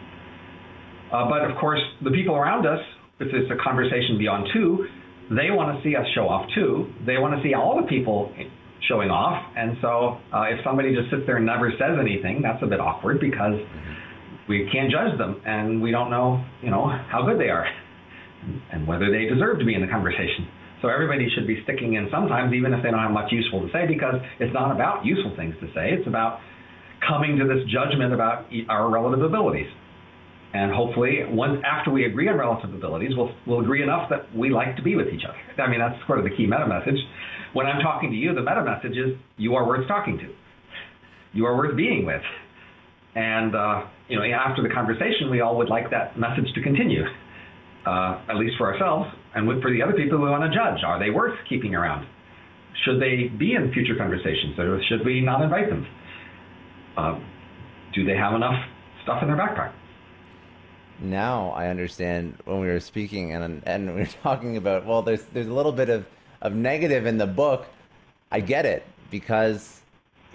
Uh, but of course, the people around us, if it's a conversation beyond two, they want to see us show off too. They want to see all the people showing off, and so uh, if somebody just sits there and never says anything, that's a bit awkward because we can't judge them, and we don't know, you know, how good they are and whether they deserve to be in the conversation. So everybody should be sticking in sometimes, even if they don't have much useful to say, because it's not about useful things to say. It's about coming to this judgment about our relative abilities. And hopefully, once after we agree on relative abilities, we'll, we'll agree enough that we like to be with each other. I mean, that's sort of the key meta message. When I'm talking to you, the meta message is you are worth talking to. You are worth being with. And, uh, you know, after the conversation, we all would like that message to continue uh, at least for ourselves, and for the other people we want to judge. Are they worth keeping around? Should they be in future conversations, or should we not invite them? Uh, do they have enough stuff in their backpack? Now I understand when we were speaking and and we were <laughs> talking about well, there's there's a little bit of of negative in the book. I get it because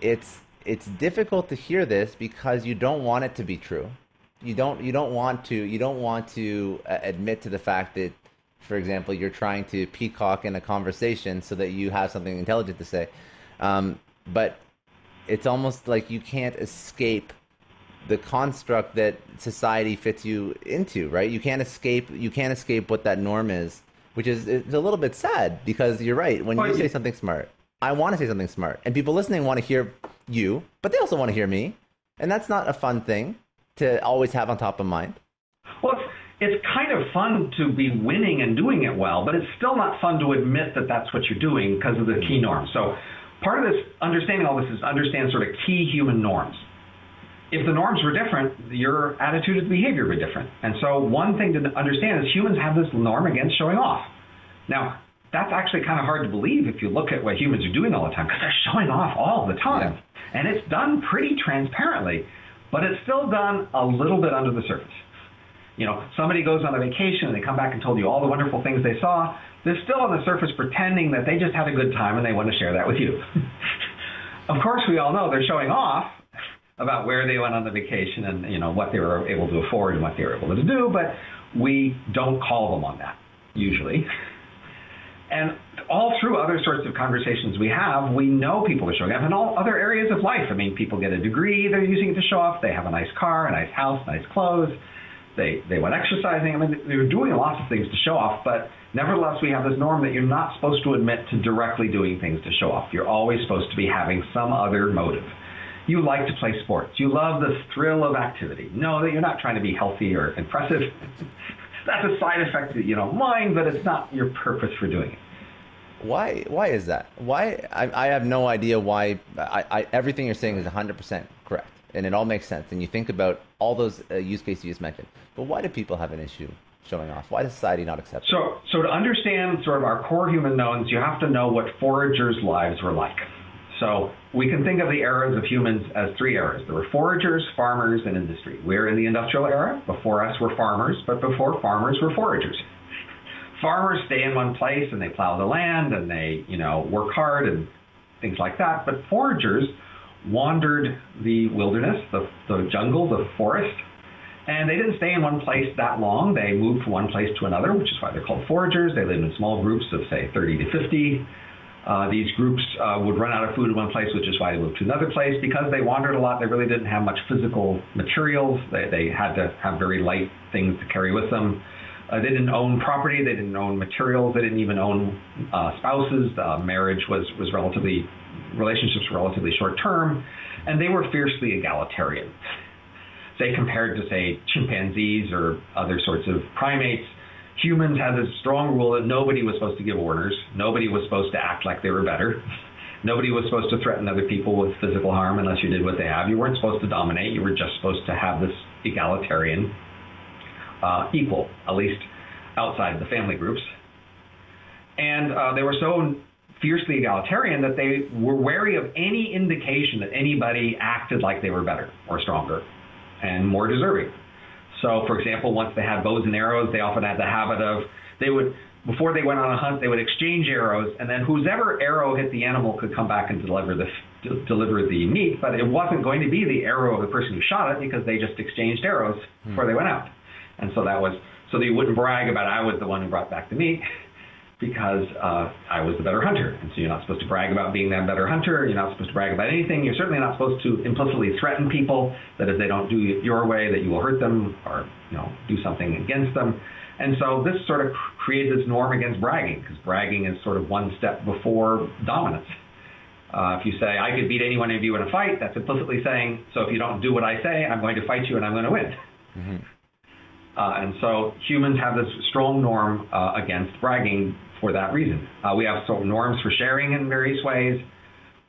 it's it's difficult to hear this because you don't want it to be true you don't you don't want to you don't want to uh, admit to the fact that for example you're trying to peacock in a conversation so that you have something intelligent to say. Um, but it's almost like you can't escape the construct that society fits you into right? You can't escape you can't escape what that norm is which is it's a little bit sad because you're right. When you say something smart i want to say something smart. And people listening want to hear you but they also want to hear me. And that's not a fun thing to always have on top of mind? Well, it's, kind of fun to be winning and doing it well, but it's still not fun to admit that that's what you're doing because of the key norms. So part of this, understanding all this, is understand sort of key human norms. If the norms were different, your attitude and behavior would be different. And so one thing to understand is humans have this norm against showing off. Now, that's actually kind of hard to believe if you look at what humans are doing all the time because they're showing off all the time. Yeah. And it's done pretty transparently but it's still done a little bit under the surface. You know, somebody goes on a vacation and they come back and told you all the wonderful things they saw. They're still on the surface pretending that they just had a good time and they want to share that with you. <laughs> of course, we all know they're showing off about where they went on the vacation and you know what they were able to afford and what they were able to do, but we don't call them on that usually. <laughs> And all through other sorts of conversations we have, we know people are showing off in all other areas of life. I mean, people get a degree, they're using it to show off. They have a nice car, a nice house, nice clothes. They they went exercising. I mean, they're doing lots of things to show off. But nevertheless, we have this norm that you're not supposed to admit to directly doing things to show off. You're always supposed to be having some other motive. You like to play sports. You love the thrill of activity. Know that you're not trying to be healthy or impressive. <laughs> That's a side effect that you don't mind, but it's not your purpose for doing it. Why? Why is that? Why? I, I have no idea why. I, I, everything you're saying is 100% correct, and it all makes sense. And you think about all those uh, use cases you just mentioned. But why do people have an issue showing off? Why does society not accept it? So, so to understand sort of our core human knowns, you have to know what foragers' lives were like. So we can think of the eras of humans as three eras. There were foragers, farmers, and industry. We're in the industrial era. Before us were farmers, but before farmers were foragers farmers stay in one place and they plow the land and they, you know, work hard and things like that. But foragers wandered the wilderness, the, the jungle, the forest, and they didn't stay in one place that long. They moved from one place to another, which is why they're called foragers. They lived in small groups of, say, 30 to 50. Uh, these groups uh, would run out of food in one place, which is why they moved to another place. Because they wandered a lot, they really didn't have much physical materials. They, they had to have very light things to carry with them. Uh, they didn't own property. They didn't own materials. They didn't even own uh, spouses. Marriage was was relatively relationships were relatively short term, and they were fiercely egalitarian. Say compared to say chimpanzees or other sorts of primates, humans had this strong rule that nobody was supposed to give orders, nobody was supposed to act like they were better. Nobody was supposed to threaten other people with physical harm unless you did what they have. You weren't supposed to dominate. You were just supposed to have this egalitarian uh, equal, at least outside of the family groups. And uh, they were so fiercely egalitarian that they were wary of any indication that anybody acted like they were better or stronger and more deserving. So, for example, once they had bows and arrows, they often had the habit of they would before they went on a hunt, they would exchange arrows, and then whoever arrow hit the animal could come back and deliver the deliver the meat. But it wasn't going to be the arrow of the person who shot it because they just exchanged arrows hmm. before they went out, and so that was so they wouldn't brag about I was the one who brought back the meat <laughs> because uh, I was the better hunter. And so you're not supposed to brag about being that better hunter. You're not supposed to brag about anything. You're certainly not supposed to implicitly threaten people that if they don't do it your way, that you will hurt them or you know do something against them. And so this sort of creates this norm against bragging because bragging is sort of one step before dominance. Uh, if you say, I could beat any one of you in a fight, that's implicitly saying, so if you don't do what I say, I'm going to fight you and I'm going to win. Mm-hmm. Uh, and so humans have this strong norm uh, against bragging for that reason. Uh, we have sort of norms for sharing in various ways,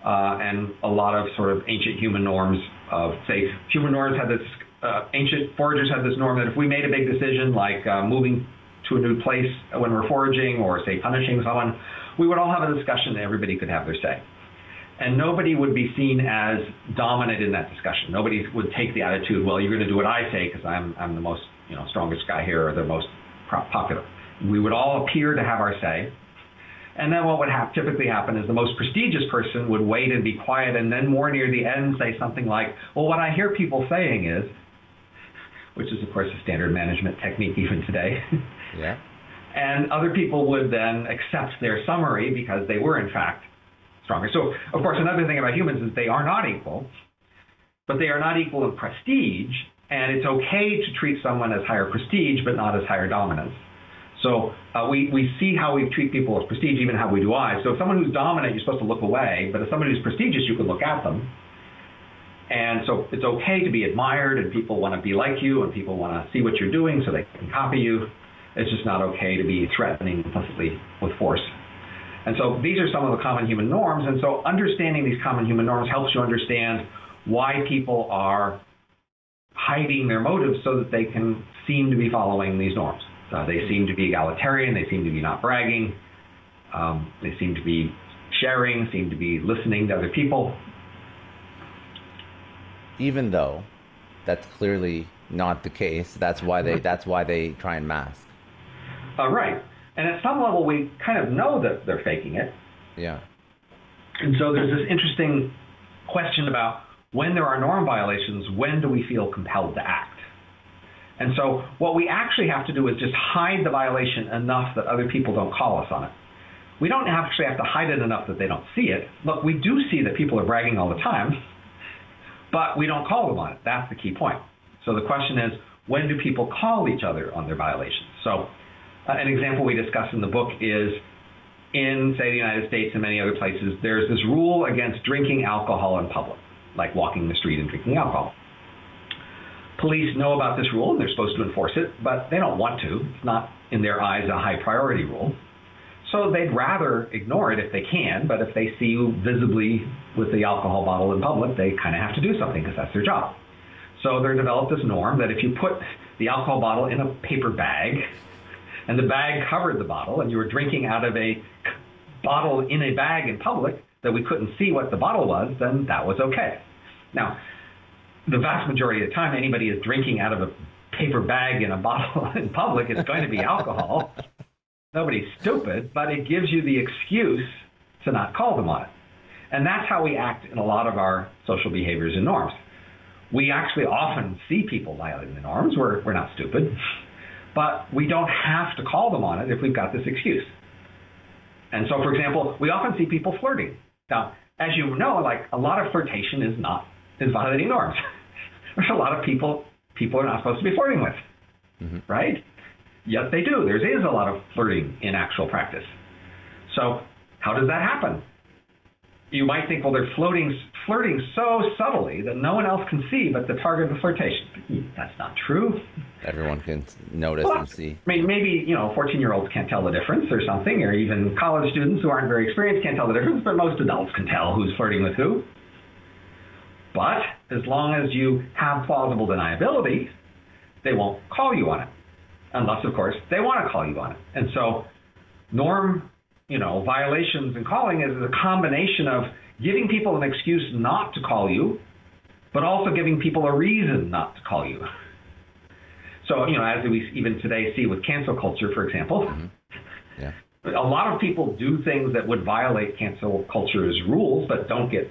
uh, and a lot of sort of ancient human norms of, say, human norms had this, uh, ancient foragers had this norm that if we made a big decision like uh, moving to a new place when we're foraging or, say, punishing someone, we would all have a discussion and everybody could have their say. And nobody would be seen as dominant in that discussion. Nobody would take the attitude, well, you're going to do what I say because I'm, I'm the most, you know, strongest guy here or the most popular we would all appear to have our say. And then what would have, typically happen is the most prestigious person would wait and be quiet, and then more near the end say something like, "Well, what I hear people saying is," which is of course a standard management technique even today. <laughs> Yeah. and other people would then accept their summary because they were in fact stronger. So of course another thing about humans is they are not equal, but they are not equal in prestige, and it's okay to treat someone as higher prestige but not as higher dominance. So uh, we, we see how we treat people as prestige, even how we do I. So if someone who's dominant, you're supposed to look away, but if somebody who's prestigious, you can look at them. And so it's okay to be admired, and people want to be like you, and people want to see what you're doing so they can copy you. It's just not okay to be threatening implicitly with force. And so these are some of the common human norms. And so understanding these common human norms helps you understand why people are hiding their motives so that they can seem to be following these norms. Uh, they seem to be egalitarian. They seem to be not bragging. Um, they seem to be sharing, seem to be listening to other people. Even though that's clearly not the case, that's why they that's why they try and mask. Uh, right, and at some level, we kind of know that they're faking it. Yeah. And so there's this interesting question about when there are norm violations, when do we feel compelled to act? And so what we actually have to do is just hide the violation enough that other people don't call us on it. We don't actually have to hide it enough that they don't see it. Look, we do see that people are bragging all the time, <laughs> but we don't call them on it. That's the key point. So the question is, when do people call each other on their violations? So uh, an example we discuss in the book is in, say, the United States and many other places, there's this rule against drinking alcohol in public, like walking the street and drinking alcohol. Police know about this rule and they're supposed to enforce it, but they don't want to. It's not, in their eyes, a high priority rule. So they'd rather ignore it if they can, but if they see you visibly with the alcohol bottle in public, they kind of have to do something because that's their job. So they're developed this norm that if you put the alcohol bottle in a paper bag and the bag covered the bottle and you were drinking out of a bottle in a bag in public that we couldn't see what the bottle was, then that was okay. Now, the vast majority of the time anybody is drinking out of a paper bag in a <laughs> bottle in public, it's going to be alcohol. Nobody's stupid, but it gives you the excuse to not call them on it. And that's how we act in a lot of our social behaviors and norms. We actually often see people violating the norms. We're, we're not stupid. But we don't have to call them on it if we've got this excuse. And so, for example, we often see people flirting. Now, as you know, like a lot of flirtation is not is violating norms. <laughs> There's a lot of people people are not supposed to be flirting with, mm-hmm. right? Yet they do. There is a lot of flirting in actual practice. So how does that happen? You might think, well, they're floating, flirting so subtly that no one else can see but the target of the flirtation. That's not true. everyone can notice Well, and see. I mean, maybe you know, 14-year-olds can't tell the difference or something, or even college students who aren't very experienced can't tell the difference. But most adults can tell who's flirting with who. But as long as you have plausible deniability, they won't call you on it, unless, of course, they want to call you on it. And so, norm, you know, violations and calling is a combination of giving people an excuse not to call you, but also giving people a reason not to call you. So, you know, as we even today see with cancel culture, for example, mm-hmm. Yeah. a lot of people do things that would violate cancel culture's rules, but don't get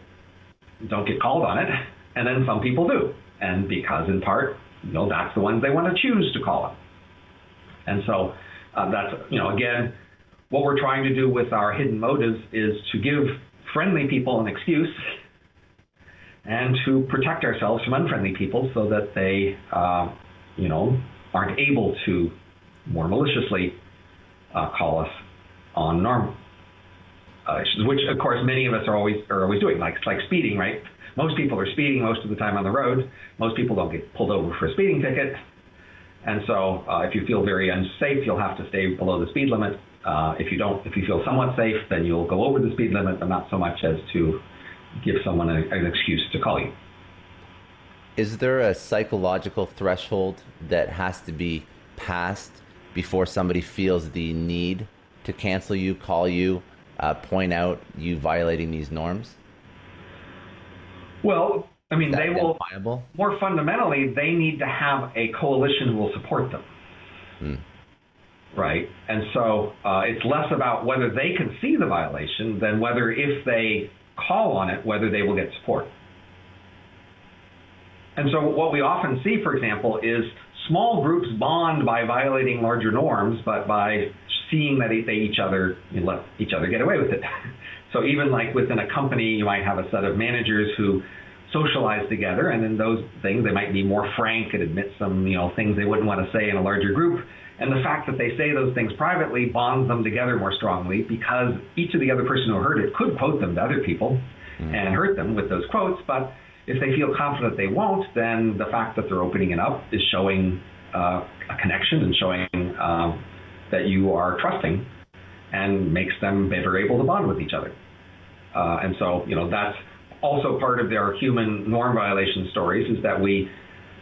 don't get called on it, and then some people do, and because in part, you know, that's the ones they want to choose to call on. And so uh, that's you know again, what we're trying to do with our hidden motives is to give friendly people an excuse, and to protect ourselves from unfriendly people, so that they uh, you know aren't able to more maliciously uh, call us on norm, uh, which of course many of us are always are always doing. Like like speeding, right? Most people are speeding most of the time on the road. Most people don't get pulled over for a speeding ticket, and so uh, if you feel very unsafe, you'll have to stay below the speed limit. Uh, if you don't, if you feel somewhat safe, then you'll go over the speed limit, but not so much as to give someone a, an excuse to call you. Is there a psychological threshold that has to be passed before somebody feels the need to cancel you, call you, uh, point out you violating these norms? Well, I mean, they will identifiable? more fundamentally, they need to have a coalition who will support them. Right? And so uh, it's less about whether they can see the violation than whether, if they call on it, whether they will get support. And so what we often see, for example, is small groups bond by violating larger norms, but by seeing that they each other you know, let each other get away with it. <laughs> So even like within a company, you might have a set of managers who socialize together, and in those things, they might be more frank and admit some you know things they wouldn't want to say in a larger group. And the fact that they say those things privately bonds them together more strongly because each of the other person who heard it could quote them to other people and hurt them with those quotes. But if they feel confident they won't, then the fact that they're opening it up is showing uh, a connection and showing um, that you are trusting and makes them better able to bond with each other. Uh, and so, you know, that's also part of their human norm violation stories is that we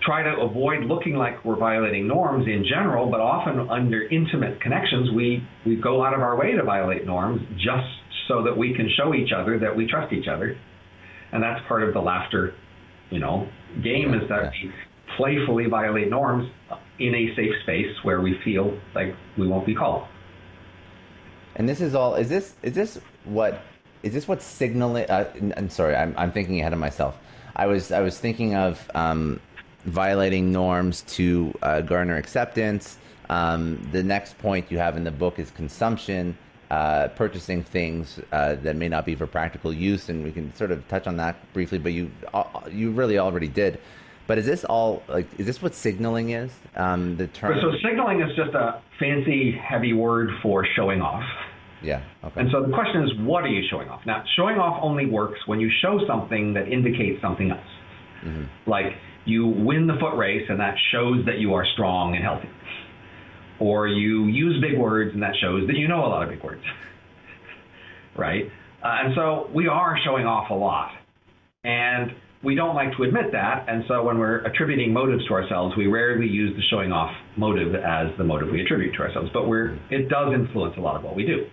try to avoid looking like we're violating norms in general, but often under intimate connections, we, we go out of our way to violate norms just so that we can show each other that we trust each other. And that's part of the laughter, you know, game is that we playfully violate norms in a safe space where we feel like we won't be called. And this is all. Is this is this what is this what signaling? Uh, I'm sorry, I'm I'm thinking ahead of myself. I was I was thinking of um, violating norms to uh, garner acceptance. Um, the next point you have in the book is consumption, uh, purchasing things uh, that may not be for practical use, and we can sort of touch on that briefly. But you uh, you really already did. But is this all like? Is this what signaling is? Um, the term. So signaling is just a fancy, heavy word for showing off. yeah. Okay. And so the question is, what are you showing off? Now, showing off only works when you show something that indicates something else. Like you win the foot race, and that shows that you are strong and healthy. Or you use big words, and that shows that you know a lot of big words. <laughs> right? Uh, and so we are showing off a lot. And we don't like to admit that. And so when we're attributing motives to ourselves, we rarely use the showing off motive as the motive we attribute to ourselves. But it does influence a lot of what we do.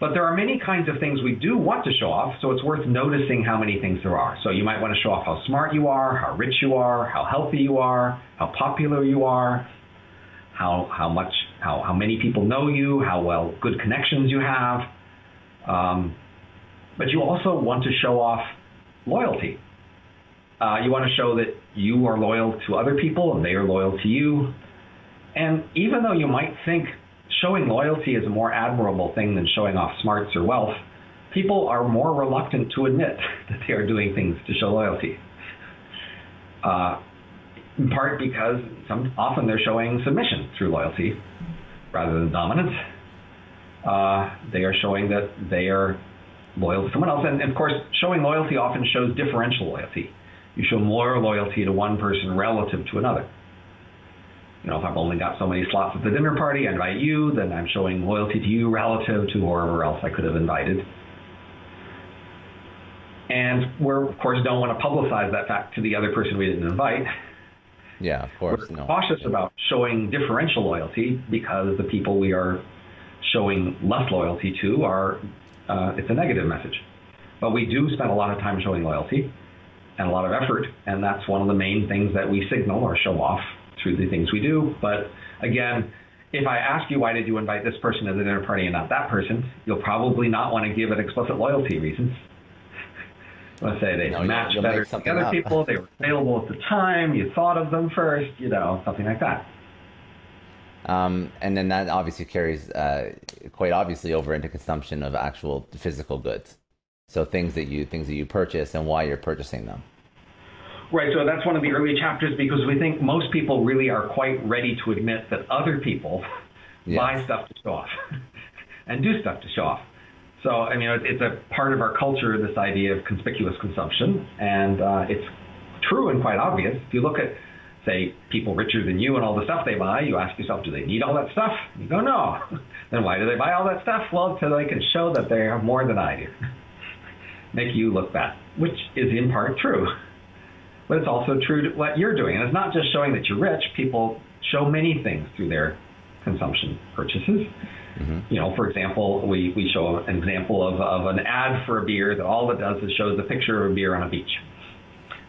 But there are many kinds of things we do want to show off, so it's worth noticing how many things there are. So you might want to show off how smart you are, how rich you are, how healthy you are, how popular you are, how how much how how many people know you, how well good connections you have. Um, but you also want to show off loyalty. Uh, you want to show that you are loyal to other people and they are loyal to you. And even though you might think showing loyalty is a more admirable thing than showing off smarts or wealth, people are more reluctant to admit <laughs> that they are doing things to show loyalty. Uh, in part because some, often they're showing submission through loyalty rather than dominance. Uh, they are showing that they are loyal to someone else. And of course, showing loyalty often shows differential loyalty. You show more loyalty to one person relative to another. you know, if I've only got so many slots at the dinner party, I invite you, then I'm showing loyalty to you relative to whoever else I could have invited. And we're, of course, don't want to publicize that fact to the other person we didn't invite. Yeah, of course. We're no. cautious about showing differential loyalty because the people we are showing less loyalty to are, uh, it's a negative message. But we do spend a lot of time showing loyalty and a lot of effort, and that's one of the main things that we signal or show off through the things we do. But again, if I ask you why did you invite this person to the dinner party and not that person, you'll probably not want to give it explicit loyalty reasons. <laughs> Let's say they No, you'll- match you'll better make to other up. people, they were <laughs> available at the time, you thought of them first, you know, something like that. Um, and then that obviously carries uh, quite obviously over into consumption of actual physical goods. So things that you things that you purchase and why you're purchasing them. Right, so that's one of the early chapters because we think most people really are quite ready to admit that other people Yes. buy stuff to show off <laughs> and do stuff to show off. So, I mean, it's a part of our culture, this idea of conspicuous consumption, and uh, it's true and quite obvious. If you look at, say, people richer than you and all the stuff they buy, you ask yourself, do they need all that stuff? You go, no. <laughs> then why do they buy all that stuff? Well, so they can show that they have more than I do. <laughs> Make you look bad, which is in part true but it's also true to what you're doing. And it's not just showing that you're rich. People show many things through their consumption purchases. Mm-hmm. You know, for example, we, we show an example of, of an ad for a beer that all it does is shows a picture of a beer on a beach.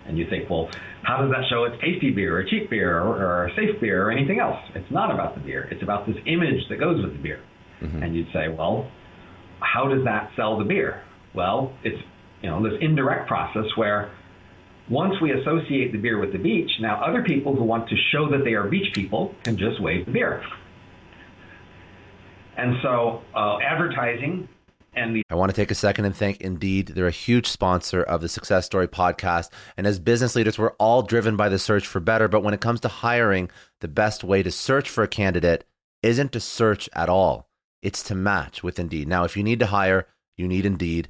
And you think, well, how does that show it's tasty beer or cheap beer or, or safe beer or anything else? It's not about the beer. It's about this image that goes with the beer. Mm-hmm. And you'd say, well, how does that sell the beer? Well, it's you know this indirect process where once we associate the beer with the beach, now other people who want to show that they are beach people can just wave the beer. And so uh, advertising and the I want to take a second and thank Indeed. They're a huge sponsor of the Success Story podcast. And as business leaders, we're all driven by the search for better. But when it comes to hiring, the best way to search for a candidate isn't to search at all, it's to match with Indeed. Now, if you need to hire, you need Indeed.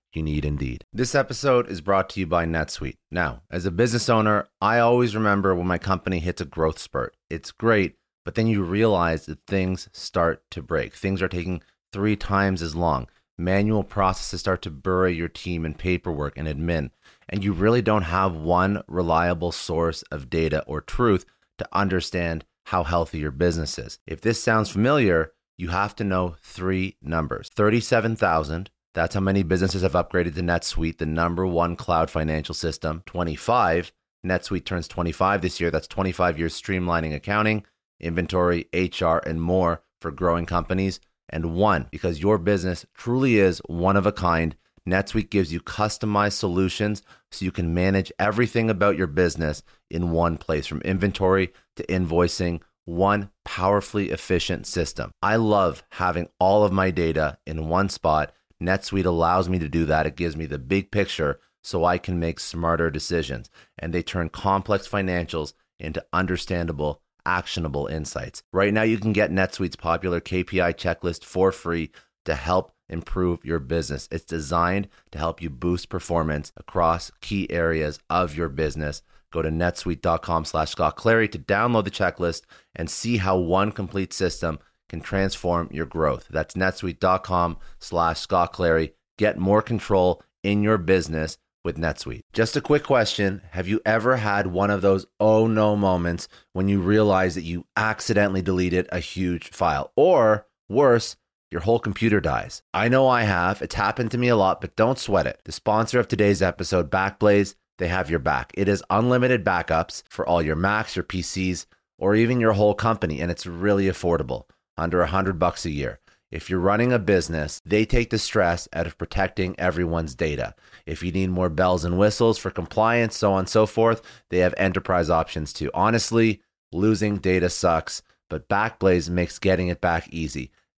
you need Indeed. This episode is brought to you by NetSuite. Now, as a business owner, I always remember when my company hits a growth spurt. It's great, but then you realize that things start to break. Things are taking three times as long. Manual processes start to bury your team in paperwork and admin, and you really don't have one reliable source of data or truth to understand how healthy your business is. If this sounds familiar, you have to know three numbers 37,000. That's how many businesses have upgraded to NetSuite, the number one cloud financial system. 25. NetSuite turns 25 this year. That's 25 years streamlining accounting, inventory, HR, and more for growing companies. And one, because your business truly is one of a kind, NetSuite gives you customized solutions so you can manage everything about your business in one place from inventory to invoicing, one powerfully efficient system. I love having all of my data in one spot. NetSuite allows me to do that. It gives me the big picture so I can make smarter decisions. And they turn complex financials into understandable, actionable insights. Right now, you can get NetSuite's popular KPI checklist for free to help improve your business. It's designed to help you boost performance across key areas of your business. Go to netsuite.com slash Scott Clary to download the checklist and see how one complete system can transform your growth. That's netsuite.com slash Scott Clary. Get more control in your business with NetSuite. Just a quick question. Have you ever had one of those oh no moments when you realize that you accidentally deleted a huge file? Or worse, your whole computer dies. I know I have. It's happened to me a lot, but don't sweat it. The sponsor of today's episode, Backblaze, they have your back. It is unlimited backups for all your Macs, your PCs, or even your whole company, and it's really affordable, under a hundred bucks a year. If you're running a business, they take the stress out of protecting everyone's data. If you need more bells and whistles for compliance, so on and so forth, they have enterprise options too. Honestly, losing data sucks, but Backblaze makes getting it back easy.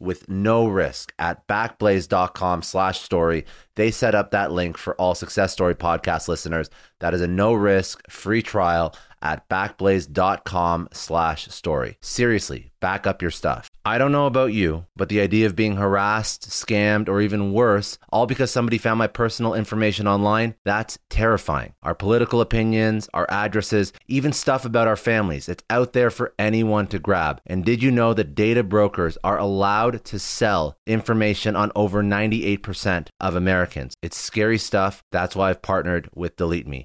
with no risk at backblaze.com slash story. They set up that link for all Success Story podcast listeners. That is a no risk free trial at backblaze.com slash story. Seriously, back up your stuff. I don't know about you, but the idea of being harassed, scammed, or even worse, all because somebody found my personal information online, that's terrifying. Our political opinions, our addresses, even stuff about our families, it's out there for anyone to grab. And did you know that data brokers are allowed to sell information on over 98% of Americans? It's scary stuff. That's why I've partnered with Delete Me.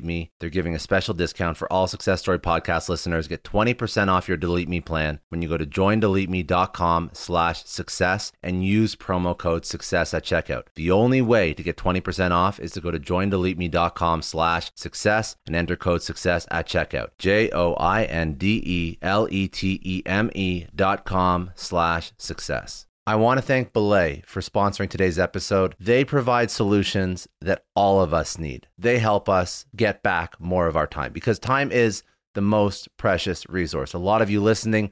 Delete Me. They're giving a special discount for all Success Story podcast listeners. Get 20% off your Delete Me plan when you go to joindeleteme.com slash success and use promo code success at checkout. The only way to get 20% off is to go to joindeleteme.com slash success and enter code success at checkout. J-O-I-N-D-E-L-E-T-E-M-E dot com slash success. I want to thank Belay for sponsoring today's episode. They provide solutions that all of us need. They help us get back more of our time because time is the most precious resource. A lot of you listening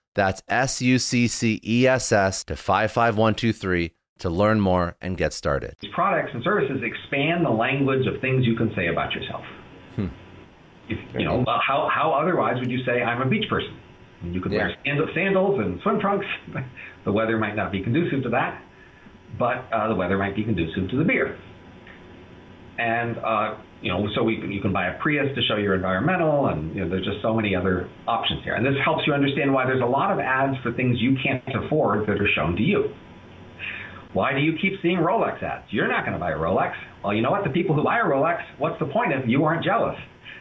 that's S U C C E S S, to 55123 to learn more and get started. These products and services expand the language of things you can say about yourself. If, you know, how, how otherwise would you say I'm a beach person? You could wear Yeah. sandal- sandals and swim trunks. <laughs> the weather might not be conducive to that, but uh, the weather might be conducive to the beer. And uh, you know, so we, you can buy a Prius to show you're environmental, and you know, there's just so many other options here. And this helps you understand why there's a lot of ads for things you can't afford that are shown to you. Why do you keep seeing Rolex ads? You're not going to buy a Rolex. Well, you know what? The people who buy a Rolex, what's the point if you aren't jealous?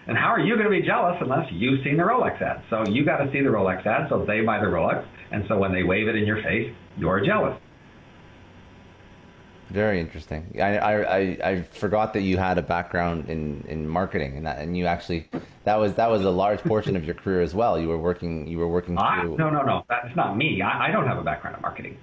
And how are you going to be jealous unless you've seen the Rolex ad? So you got to see the Rolex ad, so they buy the Rolex, and so when they wave it in your face, you're jealous. Very interesting. I, I, I, I forgot that you had a background in, in marketing, and that, and you actually that was that was a large portion of your career as well. You were working you were working Ah, through. no, no, no. That's not me. I, I don't have a background in marketing.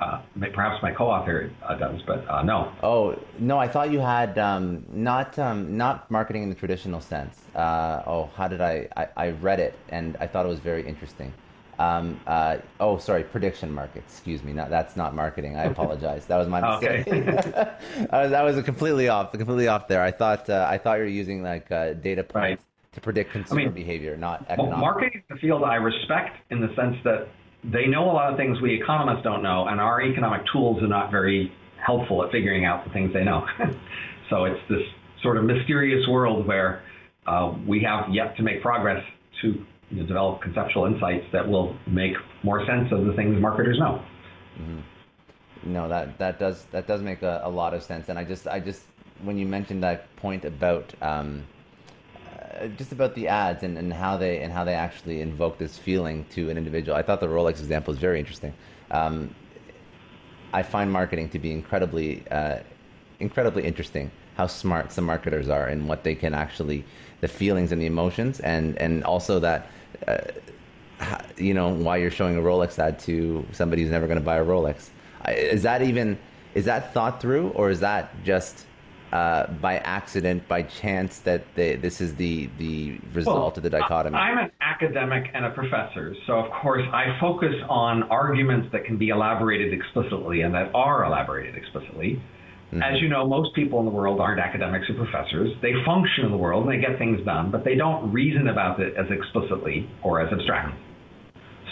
Uh, perhaps my co-author uh, does, but uh, no. Oh no, I thought you had um, not um, not marketing in the traditional sense. Uh, oh, how did I, I? I read it and I thought it was very interesting. Um, uh, oh, sorry, prediction markets. Excuse me. Not, that's not marketing. I apologize. That was my <laughs> mistake. Okay. <laughs> that was completely off. Completely off there. I thought uh, I thought you were using like uh, data points right. to predict consumer I mean, behavior, not economic. Marketing is a field I respect in the sense that they know a lot of things we economists don't know, and our economic tools are not very helpful at figuring out the things they know. <laughs> so it's this sort of mysterious world where uh, we have yet to make progress to you know, develop conceptual insights that will make more sense of the things marketers know. Mm-hmm. No, that that does that does make a, a, lot of sense, and I just I just when you mentioned that point about um, uh, just about the ads and, and how they and how they actually invoke this feeling to an individual, I thought the Rolex example is very interesting. Um, I find marketing to be incredibly uh, incredibly interesting. How smart some marketers are and what they can actually the feelings and the emotions, and and also that uh, you know why you're showing a Rolex ad to somebody who's never going to buy a Rolex. Is that even is that thought through, or is that just uh, by accident, by chance that they, this is the the result well, of the dichotomy? I'm an academic and a professor, so of course I focus on arguments that can be elaborated explicitly and that are elaborated explicitly. Mm-hmm. As you know, most people in the world aren't academics or professors. They function in the world and they get things done, but they don't reason about it as explicitly or as abstractly.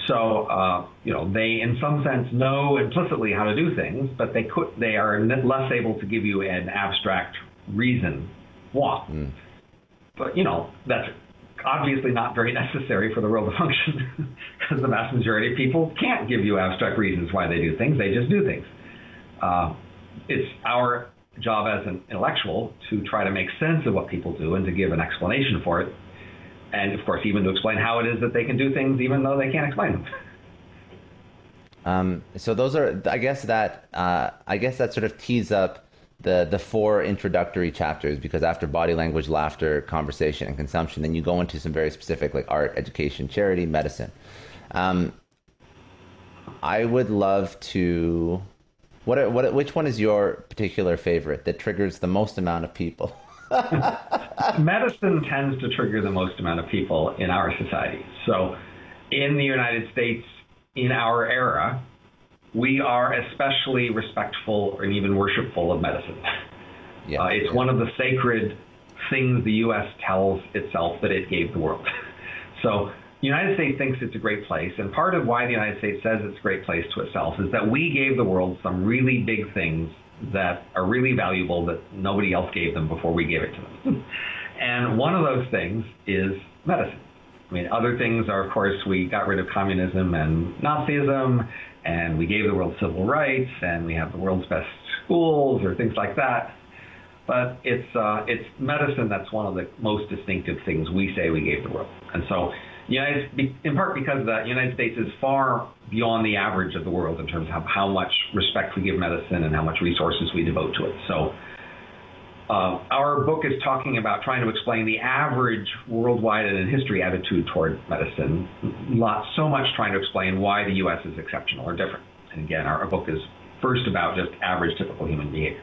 So, uh, you know, they in some sense know implicitly how to do things, but they could they are less able to give you an abstract reason why. Mm. But you know, that's obviously not very <laughs> necessary for the world to function, <laughs> because the vast majority of people can't give you abstract reasons why they do things. They just do things. Uh, it's our job as an intellectual to try to make sense of what people do and to give an explanation for it. And of course, even to explain how it is that they can do things even though they can't explain them. Um, so those are, I guess that, uh, I guess that sort of tees up the the four introductory chapters because after body language, laughter, conversation, and consumption, then you go into some very specific like art, education, charity, medicine. Um, I would love to what, what, which one is your particular favorite that triggers the most amount of people? <laughs> Medicine tends to trigger the most amount of people in our society. So, in the United States, in our era, we are especially respectful and even worshipful of medicine. Yeah, uh, it's yeah. one of the sacred things the U.S. tells itself that it gave the world. <laughs> So the United States thinks it's a great place, and part of why the United States says it's a great place to itself is that we gave the world some really big things that are really valuable that nobody else gave them before we gave it to them. <laughs> and one of those things is medicine. I mean, other things are, of course, we got rid of communism and Nazism, and we gave the world civil rights, and we have the world's best schools or things like that. But it's uh, it's medicine that's one of the most distinctive things we say we gave the world. And so United, in part because the United States is far beyond the average of the world in terms of how much respect we give medicine and how much resources we devote to it. So, uh, our book is talking about trying to explain the average worldwide and in history attitude toward medicine. Not so much trying to explain why the U.S. is exceptional or different. And again, our, our book is first about just average, typical human behavior.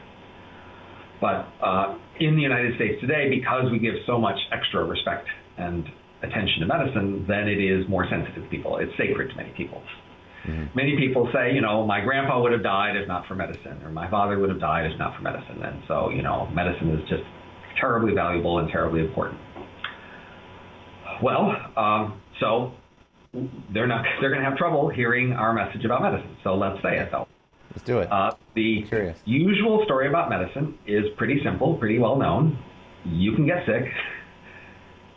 But uh, in the United States today, because we give so much extra respect and attention to medicine, then it is more sensitive to people. It's sacred to many people. Mm-hmm. Many people say, you know, my grandpa would have died if not for medicine, or my father would have died if not for medicine. And so, you know, medicine is just terribly valuable and terribly important. Well, um, so they're not they're going to have trouble hearing our message about medicine. So let's say it though. Let's do it. Uh, the usual story about medicine is pretty simple, pretty well known. You can get sick.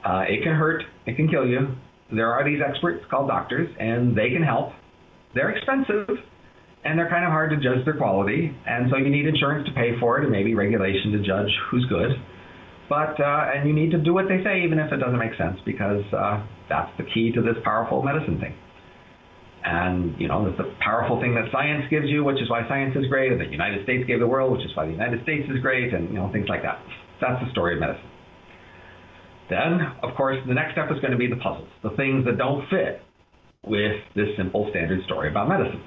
Uh, it can hurt. It can kill you. There are these experts called doctors, and they can help. They're expensive, and they're kind of hard to judge their quality. And so you need insurance to pay for it, and maybe regulation to judge who's good. But uh, and you need to do what they say, even if it doesn't make sense, because uh, that's the key to this powerful medicine thing. And you know, it's the powerful thing that science gives you, which is why science is great, and the United States gave the world, which is why the United States is great, and you know, things like that. That's the story of medicine. Then, of course, the next step is going to be the puzzles, the things that don't fit with this simple standard story about medicine.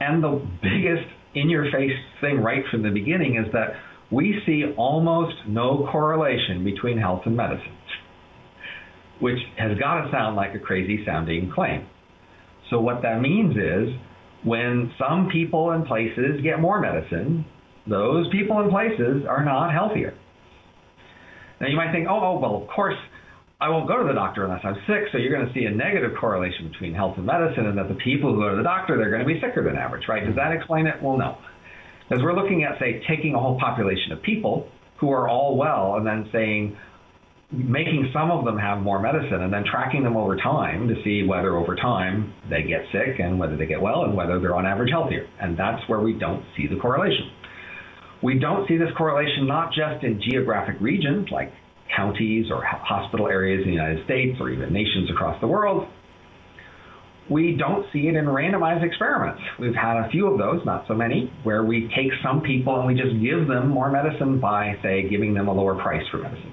And the biggest in your face thing right from the beginning is that we see almost no correlation between health and medicine, which has got to sound like a crazy sounding claim. So what that means is when some people and places get more medicine, those people and places are not healthier. Now you might think, oh, oh, well, of course, I won't go to the doctor unless I'm sick. So you're going to see a negative correlation between health and medicine, and that the people who go to the doctor they're going to be sicker than average, right? Does that explain it? Well, no, because we're looking at say taking a whole population of people who are all well, and then saying making some of them have more medicine and then tracking them over time to see whether over time they get sick and whether they get well and whether they're on average healthier. And that's where we don't see the correlation. We don't see this correlation not just in geographic regions like counties or hospital areas in the United States or even nations across the world. We don't see it in randomized experiments. We've had a few of those, not so many, where we take some people and we just give them more medicine by, say, giving them a lower price for medicine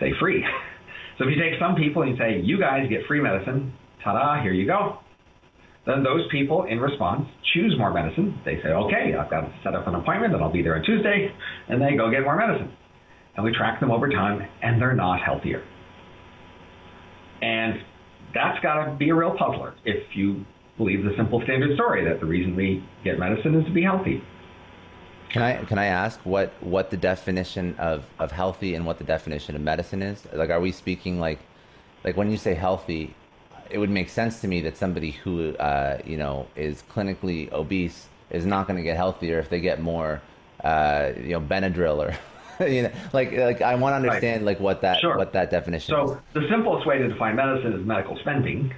say free. <laughs> So if you take some people and you say, you guys get free medicine, ta-da, here you go. Then those people, in response, choose more medicine. They say, okay, I've got to set up an appointment and I'll be there on Tuesday, and they go get more medicine. And we track them over time, and they're not healthier. And that's got to be a real puzzler if you believe the simple standard story that the reason we get medicine is to be healthy. Can I can I ask what what the definition of of healthy and what the definition of medicine is? Like, are we speaking like like when you say healthy, it would make sense to me that somebody who uh, you know is clinically obese is not going to get healthier if they get more uh, you know Benadryl or <laughs> you know like like I want to understand right. like what that sure. what that definition. Is. So is. the simplest way to define medicine is medical spending.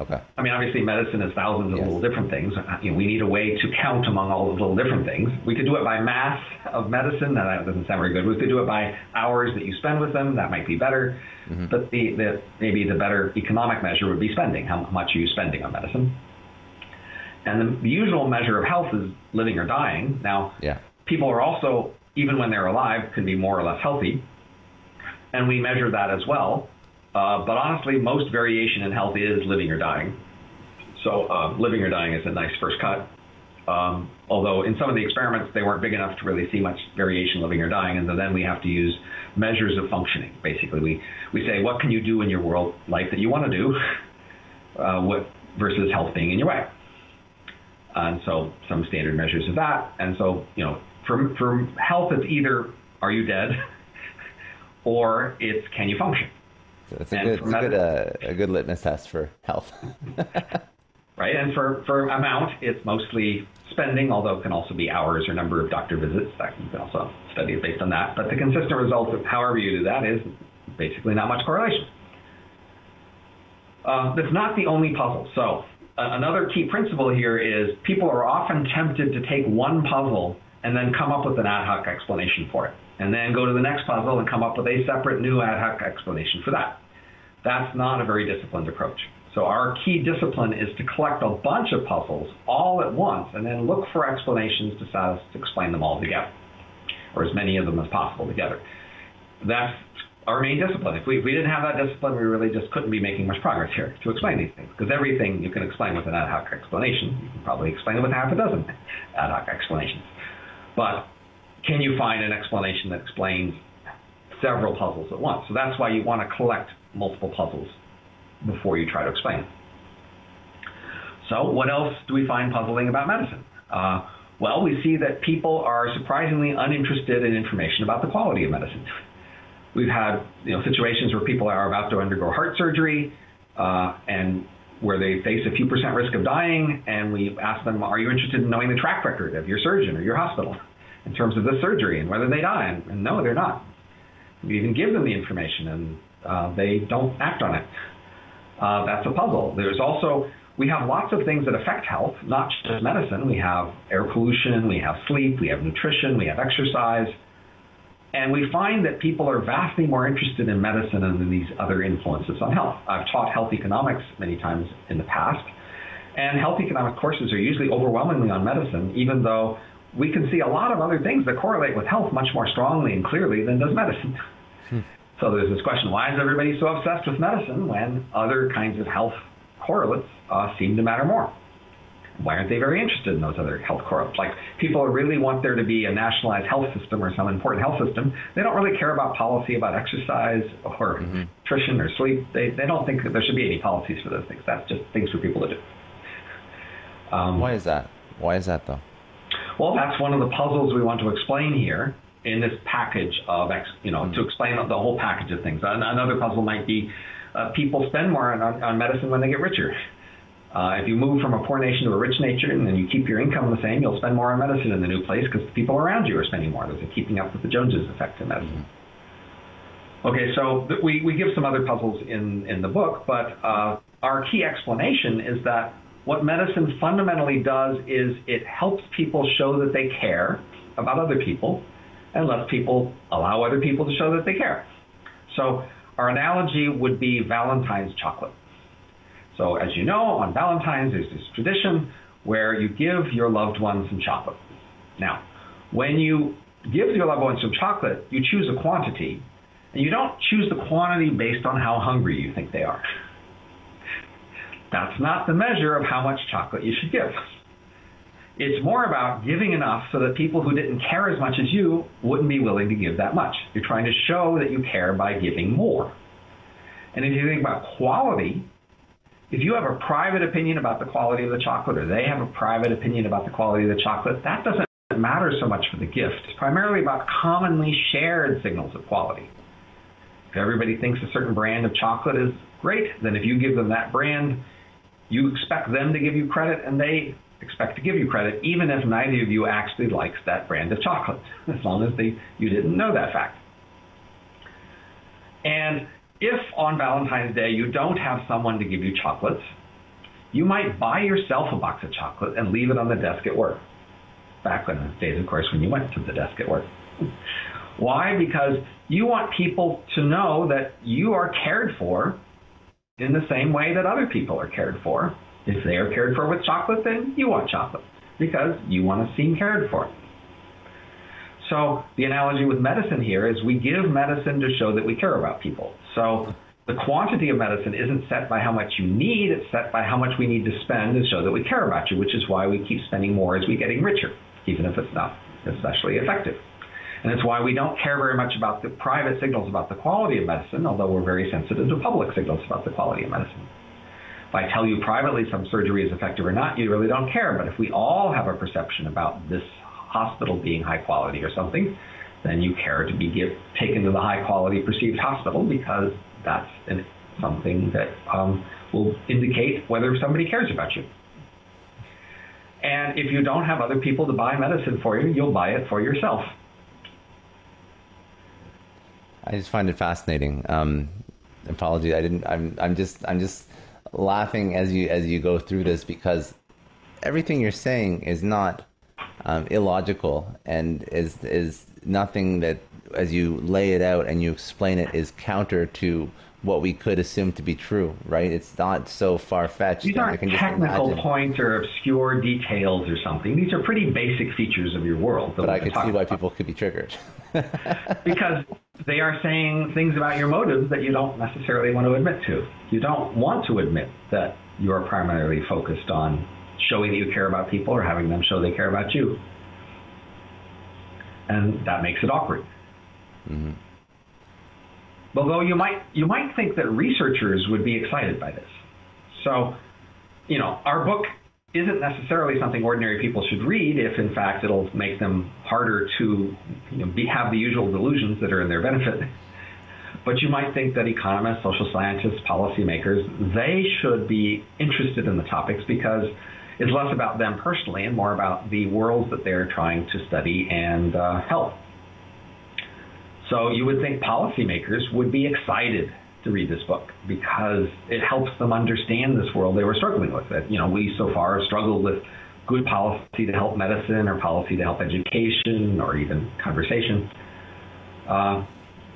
Okay. I mean, obviously, medicine is thousands of yes. little different things. Uh, you know, we need a way to count among all those little different things. We could do it by mass of medicine. That doesn't sound very good. We could do it by hours that you spend with them. That might be better. Mm-hmm. But the, the maybe the better economic measure would be spending. How much are you spending on medicine? And the, the usual measure of health is living or dying. Now, yeah. people are also, even when they're alive, can be more or less healthy. And we measure that as well. Uh, but honestly, most variation in health is living or dying. So uh, living or dying is a nice first cut. Um, although in some of the experiments they weren't big enough to really see much variation living or dying, and so then we have to use measures of functioning. Basically, we we say what can you do in your world life that you want to do, uh, what versus health being in your way. And so some standard measures of that. And so you know, for for health, it's either are you dead, <laughs> or it's can you function. It's a good, it's a good, uh, a good litmus test for health. <laughs> right, and for, for amount, it's mostly spending, although it can also be hours or number of doctor visits. That you can also study based on that. But the consistent result of however you do that is basically not much correlation. Uh, that's not the only puzzle. So uh, another key principle here is people are often tempted to take one puzzle and then come up with an ad hoc explanation for it and then go to the next puzzle and come up with a separate new ad hoc explanation for that. That's not a very disciplined approach. So our key discipline is to collect a bunch of puzzles all at once and then look for explanations to, satisfy, to explain them all together, or as many of them as possible together. That's our main discipline. If we, if we didn't have that discipline, we really just couldn't be making much progress here to explain these things. Because everything you can explain with an ad hoc explanation, you can probably explain it with half a dozen ad hoc explanations. But can you find an explanation that explains several puzzles at once? So that's why you want to collect multiple puzzles before you try to explain. So what else do we find puzzling about medicine? Uh, well, we see that people are surprisingly uninterested in information about the quality of medicine. We've had you know, situations where people are about to undergo heart surgery uh, and where they face a few percent risk of dying, and we ask them, are you interested in knowing the track record of your surgeon or your hospital? In terms of the surgery and whether they die. And, and no, they're not. We even give them the information and uh, they don't act on it. Uh, that's a puzzle. There's also, we have lots of things that affect health, not just medicine. We have air pollution, we have sleep, we have nutrition, we have exercise. And we find that people are vastly more interested in medicine and in these other influences on health. I've taught health economics many times in the past, and health economic courses are usually overwhelmingly on medicine, even though we can see a lot of other things that correlate with health much more strongly and clearly than does medicine. Hmm. So there's this question why is everybody so obsessed with medicine when other kinds of health correlates uh, seem to matter more? why aren't they very interested in those other health correlates? Like people really want there to be a nationalized health system or some important health system. They don't really care about policy about exercise or mm-hmm. nutrition or sleep. They, they don't think that there should be any policies for those things. That's just things for people to do. Um, Why is that? Why is that though? Well, that's one of the puzzles we want to explain here in this package of, you know, mm-hmm. to explain the whole package of things. Another puzzle might be uh, people spend more on, on medicine when they get richer. Uh, if you move from a poor nation to a rich nation and then you keep your income the same, you'll spend more on medicine in the new place because the people around you are spending more. There's a keeping up with the Joneses effect in medicine. Okay, so th- we, we give some other puzzles in, in the book, but uh, our key explanation is that what medicine fundamentally does is it helps people show that they care about other people and lets people allow other people to show that they care. So our analogy would be Valentine's chocolate. So, as you know, on Valentine's, there's this tradition where you give your loved one some chocolate. Now, when you give your loved one some chocolate, you choose a quantity, and you don't choose the quantity based on how hungry you think they are. That's not the measure of how much chocolate you should give. It's more about giving enough so that people who didn't care as much as you wouldn't be willing to give that much. You're trying to show that you care by giving more. And if you think about quality, if you have a private opinion about the quality of the chocolate or they have a private opinion about the quality of the chocolate, that doesn't matter so much for the gift. It's primarily about commonly shared signals of quality. If everybody thinks a certain brand of chocolate is great, then if you give them that brand, you expect them to give you credit and they expect to give you credit even if neither of you actually likes that brand of chocolate, <laughs> as long as they you didn't know that fact. And if on Valentine's Day you don't have someone to give you chocolates, you might buy yourself a box of chocolate and leave it on the desk at work. Back in the days, of course, when you went to the desk at work. <laughs> Why? Because you want people to know that you are cared for in the same way that other people are cared for. If they are cared for with chocolate, then you want chocolate because you want to seem cared for. So the analogy with medicine here is we give medicine to show that we care about people. So the quantity of medicine isn't set by how much you need, it's set by how much we need to spend to show that we care about you, which is why we keep spending more as we're getting richer, even if it's not especially effective. And it's why we don't care very much about the private signals about the quality of medicine, although we're very sensitive to public signals about the quality of medicine. If I tell you privately some surgery is effective or not, you really don't care. But if we all have a perception about this hospital being high quality or something, then you care to be give, taken to the high quality perceived hospital because that's an, something that um, will indicate whether somebody cares about you. And if you don't have other people to buy medicine for you, you'll buy it for yourself. I just find it fascinating. Um, apology, I didn't. I'm. I'm just. I'm just laughing as you as you go through this because everything you're saying is not um, illogical and is is nothing that as you lay it out and you explain it is counter to what we could assume to be true, right? It's not so far fetched. These aren't technical points or obscure details or something. These are pretty basic features of your world. But I can see why about. people could be triggered. <laughs> because they are saying things about your motives that you don't necessarily want to admit to. You don't want to admit that you're primarily focused on showing that you care about people or having them show they care about you. And that makes it awkward. Mm-hmm. Although you might you might think that researchers would be excited by this. So, you know, our book isn't necessarily something ordinary people should read if in fact it'll make them harder to you know, be, have the usual delusions that are in their benefit. But you might think that economists, social scientists, policymakers, they should be interested in the topics because it's less about them personally and more about the worlds that they're trying to study and uh, help. So you would think policymakers would be excited to read this book because it helps them understand this world they were struggling with. That you know we so far have struggled with good policy to help medicine or policy to help education or even conversation. Uh,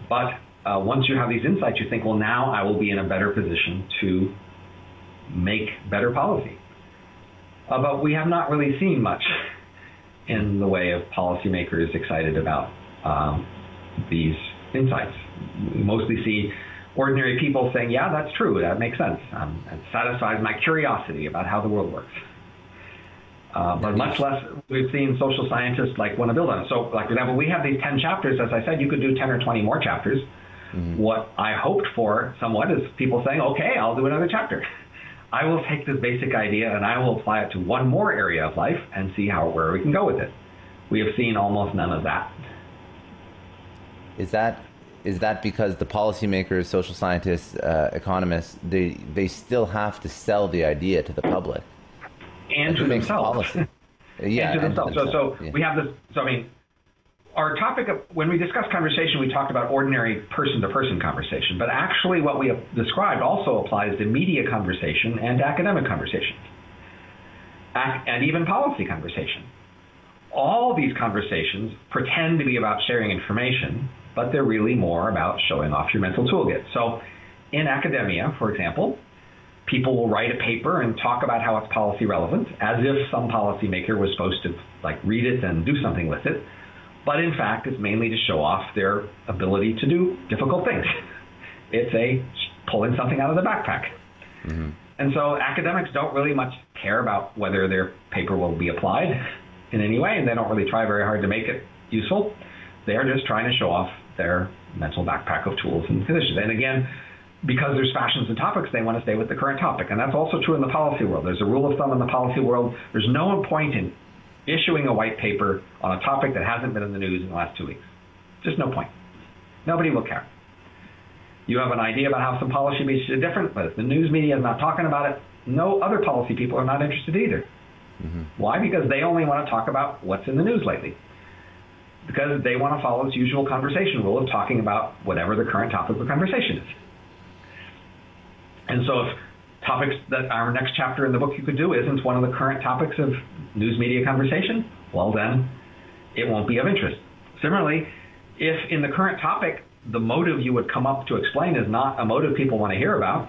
but uh, once you have these insights, you think, well, now I will be in a better position to make better policy. Uh, but we have not really seen much in the way of policymakers excited about um, these insights. We mostly see ordinary people saying, yeah, that's true, that makes sense. Um, it satisfies my curiosity about how the world works. Uh, but much less, we've seen social scientists like want to build on. So, like for example, we have these 10 chapters. As I said, you could do 10 or 20 more chapters. Mm-hmm. What I hoped for somewhat is people saying, okay, I'll do another chapter. I will take this basic idea and I will apply it to one more area of life and see how where we can go with it. We have seen almost none of that. Is that is that because the policymakers, social scientists, uh, economists, they they still have to sell the idea to the public and to themselves. <laughs> yeah, and to themselves. So, so yeah. we have this. So I mean, our topic of when we discussed conversation, we talked about ordinary person-to-person conversation, but actually, what we have described also applies to media conversation and academic conversation, and even policy conversation. All these conversations pretend to be about sharing information but they're really more about showing off your mental toolkit. So in academia, for example, people will write a paper and talk about how it's policy relevant as if some policymaker was supposed to like read it and do something with it. But in fact, it's mainly to show off their ability to do difficult things. <laughs> It's a pulling something out of the backpack. Mm-hmm. And so academics don't really much care about whether their paper will be applied in any way, and they don't really try very hard to make it useful. They are just trying to show off their mental backpack of tools and conditions. And again, because there's fashions and topics, they want to stay with the current topic. And that's also true in the policy world. There's a rule of thumb in the policy world. There's no point in issuing a white paper on a topic that hasn't been in the news in the last two weeks. Just no point. Nobody will care. You have an idea about how some policy should be different, but if the news media is not talking about it, no other policy people are not interested either. Mm-hmm. Why? Because they only want to talk about what's in the news lately because they want to follow its usual conversation rule of talking about whatever the current topic of conversation is. And so if topics that our next chapter in the book you could do isn't one of the current topics of news media conversation, well then it won't be of interest. Similarly, if in the current topic the motive you would come up to explain is not a motive people want to hear about,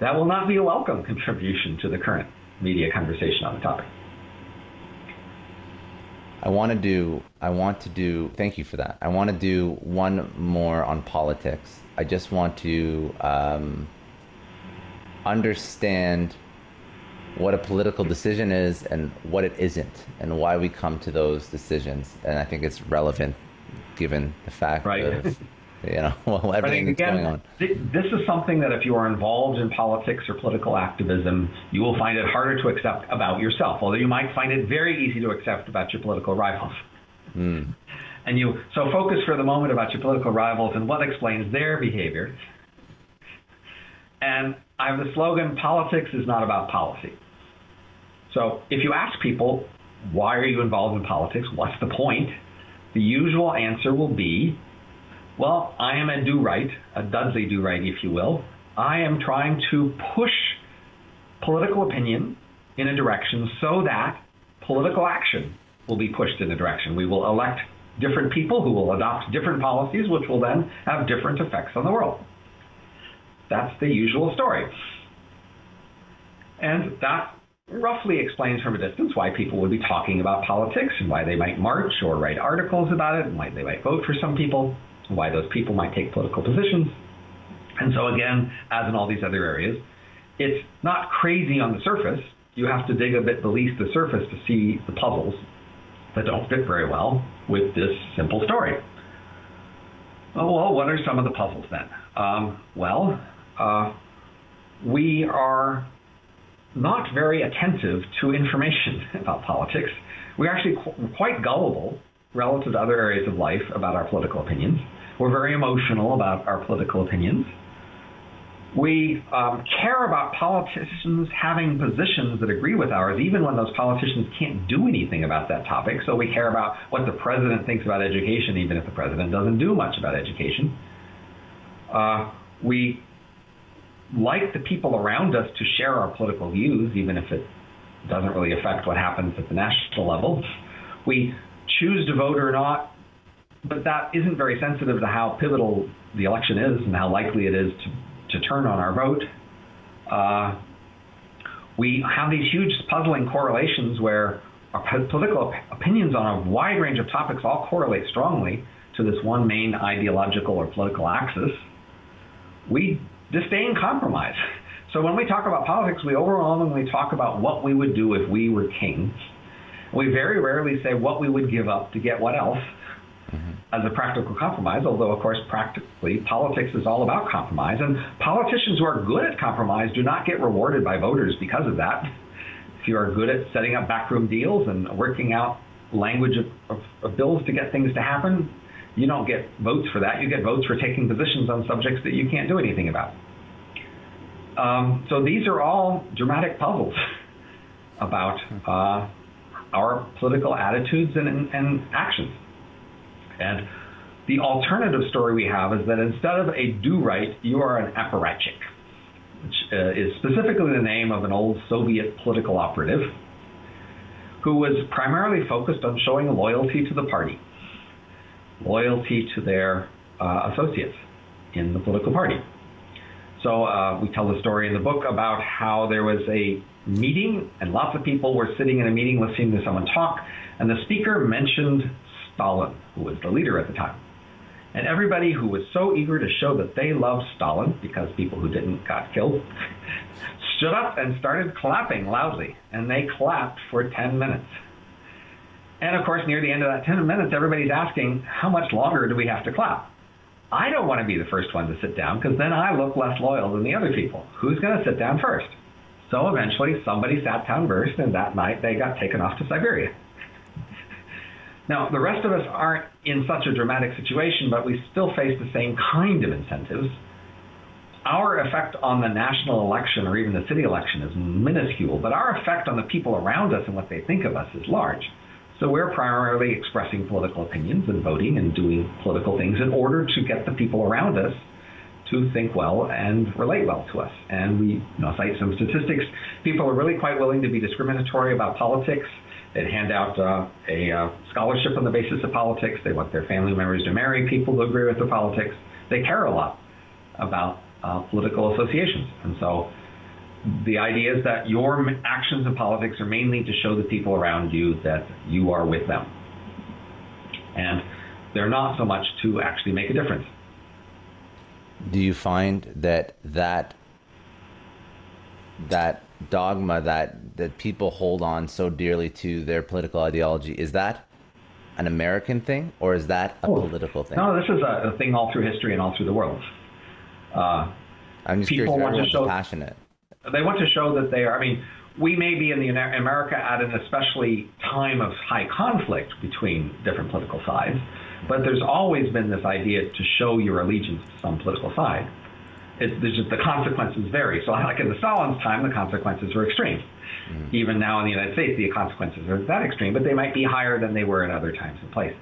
that will not be a welcome contribution to the current media conversation on the topic. I want to do. I want to do. Thank you for that. I want to do one more on politics. I just want to um, understand what a political decision is and what it isn't, and why we come to those decisions. And I think it's relevant given the fact right. of you know, <laughs> well, everything again, going on. This is something that if you are involved in politics or political activism, you will find it harder to accept about yourself, although you might find it very easy to accept about your political rivals. Mm. And you so focus for the moment about your political rivals and what explains their behavior. And I have the slogan politics is not about policy. So if you ask people, why are you involved in politics? What's the point? The usual answer will be well, I am a do-right, a Dudley do-right, if you will. I am trying to push political opinion in a direction so that political action will be pushed in a direction. We will elect different people who will adopt different policies, which will then have different effects on the world. That's the usual story. And that roughly explains from a distance why people would be talking about politics and why they might march or write articles about it and why they might vote for some people why those people might take political positions. And so, again, as in all these other areas, it's not crazy on the surface. You have to dig a bit beneath the surface to see the puzzles that don't fit very well with this simple story. Oh, well, what are some of the puzzles then? Um, well, uh, we are not very attentive to information <laughs> about politics. We're actually qu- quite gullible relative to other areas of life about our political opinions. We're very emotional about our political opinions. We um, care about politicians having positions that agree with ours, even when those politicians can't do anything about that topic. So we care about what the president thinks about education, even if the president doesn't do much about education. Uh, we like the people around us to share our political views, even if it doesn't really affect what happens at the national level. We choose to vote or not but that isn't very sensitive to how pivotal the election is and how likely it is to, to turn on our vote. Uh, we have these huge puzzling correlations where our political opinions on a wide range of topics all correlate strongly to this one main ideological or political axis. We disdain compromise. So when we talk about politics, we overwhelmingly talk about what we would do if we were king. We very rarely say what we would give up to get what else mm-hmm. as a practical compromise, although, of course, practically, politics is all about compromise. And politicians who are good at compromise do not get rewarded by voters because of that. If you are good at setting up backroom deals and working out language of, of, of bills to get things to happen, you don't get votes for that. You get votes for taking positions on subjects that you can't do anything about. Um, so these are all dramatic puzzles about uh, our political attitudes and, and, actions. And the alternative story we have is that instead of a do-right, you are an apparatchik, which uh, is specifically the name of an old Soviet political operative who was primarily focused on showing loyalty to the party, loyalty to their uh, associates in the political party. So uh, we tell the story in the book about how there was a meeting and lots of people were sitting in a meeting listening to someone talk, and the speaker mentioned Stalin, who was the leader at the time. And everybody who was so eager to show that they loved Stalin, because people who didn't got killed, <laughs> stood up and started clapping loudly. And they clapped for 10 minutes. And of course, near the end of that 10 minutes, everybody's asking, how much longer do we have to clap? I don't want to be the first one to sit down because then I look less loyal than the other people. Who's going to sit down first? So eventually somebody sat down first, and that night they got taken off to Siberia. Now, the rest of us aren't in such a dramatic situation, but we still face the same kind of incentives. Our effect on the national election or even the city election is minuscule, but our effect on the people around us and what they think of us is large. So we're primarily expressing political opinions and voting and doing political things in order to get the people around us to think well and relate well to us. And we you know, cite some statistics. People are really quite willing to be discriminatory about politics. They hand out uh, a uh, scholarship on the basis of politics. They want their family members to marry people who agree with their politics. They care a lot about uh, political associations. And so the idea is that your actions in politics are mainly to show the people around you that you are with them. And they're not so much to actually make a difference. Do you find that that that dogma that that people hold on so dearly to their political ideology is that an American thing or is that a oh, political thing? No, this is a, a, thing all through history and all through the world. Uh, I'm just people curious. Want to show, passionate they want to show that they are. I mean, we may be in the America at an especially time of high conflict between different political sides, but there's always been this idea to show your allegiance to some political side. It, just, the consequences vary. So, like in the Stalin's time, the consequences were extreme. Mm. Even now in the United States, the consequences are that extreme, but they might be higher than they were in other times and places.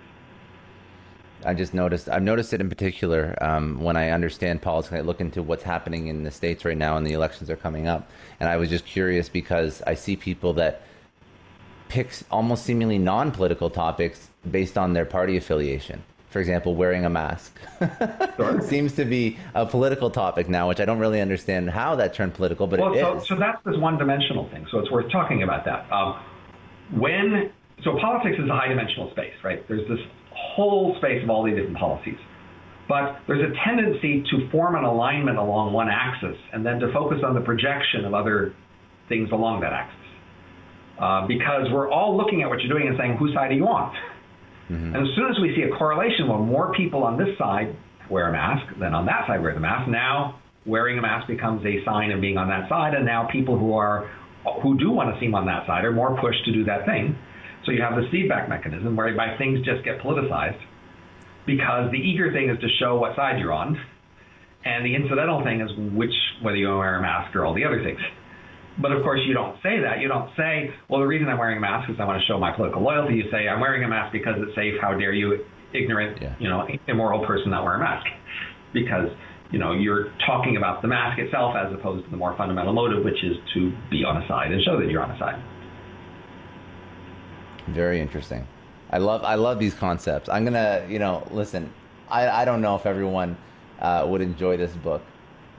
I just noticed. I've noticed it in particular um, when I understand politics. I look into what's happening in the states right now, and the elections are coming up. And I was just curious because I see people that pick almost seemingly non-political topics based on their party affiliation. For example, wearing a mask <laughs> sure. seems to be a political topic now, which I don't really understand how that turned political, but well, so, so, that's this one-dimensional thing. So it's worth talking about that. Um, when so politics is a high-dimensional space, right? There's this whole space of all these different policies. But there's a tendency to form an alignment along one axis and then to focus on the projection of other things along that axis. Uh, because we're all looking at what you're doing and saying, whose side are you on? <laughs> Mm-hmm. And as soon as we see a correlation where more people on this side wear a mask than on that side wear the mask, now wearing a mask becomes a sign of being on that side, and now people who are who do want to seem on that side are more pushed to do that thing. So you have the feedback mechanism whereby things just get politicized because the eager thing is to show what side you're on, and the incidental thing is which whether you wear a mask or all the other things. But of course, you don't say that. You don't say, well, the reason I'm wearing a mask is I want to show my political loyalty. You say, I'm wearing a mask because it's safe. How dare you, ignorant, yeah. you know, immoral person, not wear a mask? Because you know you're talking about the mask itself as opposed to the more fundamental motive, which is to be on a side and show that you're on a side. Very interesting. I love I love these concepts. I'm gonna you know listen. I I don't know if everyone uh, would enjoy this book,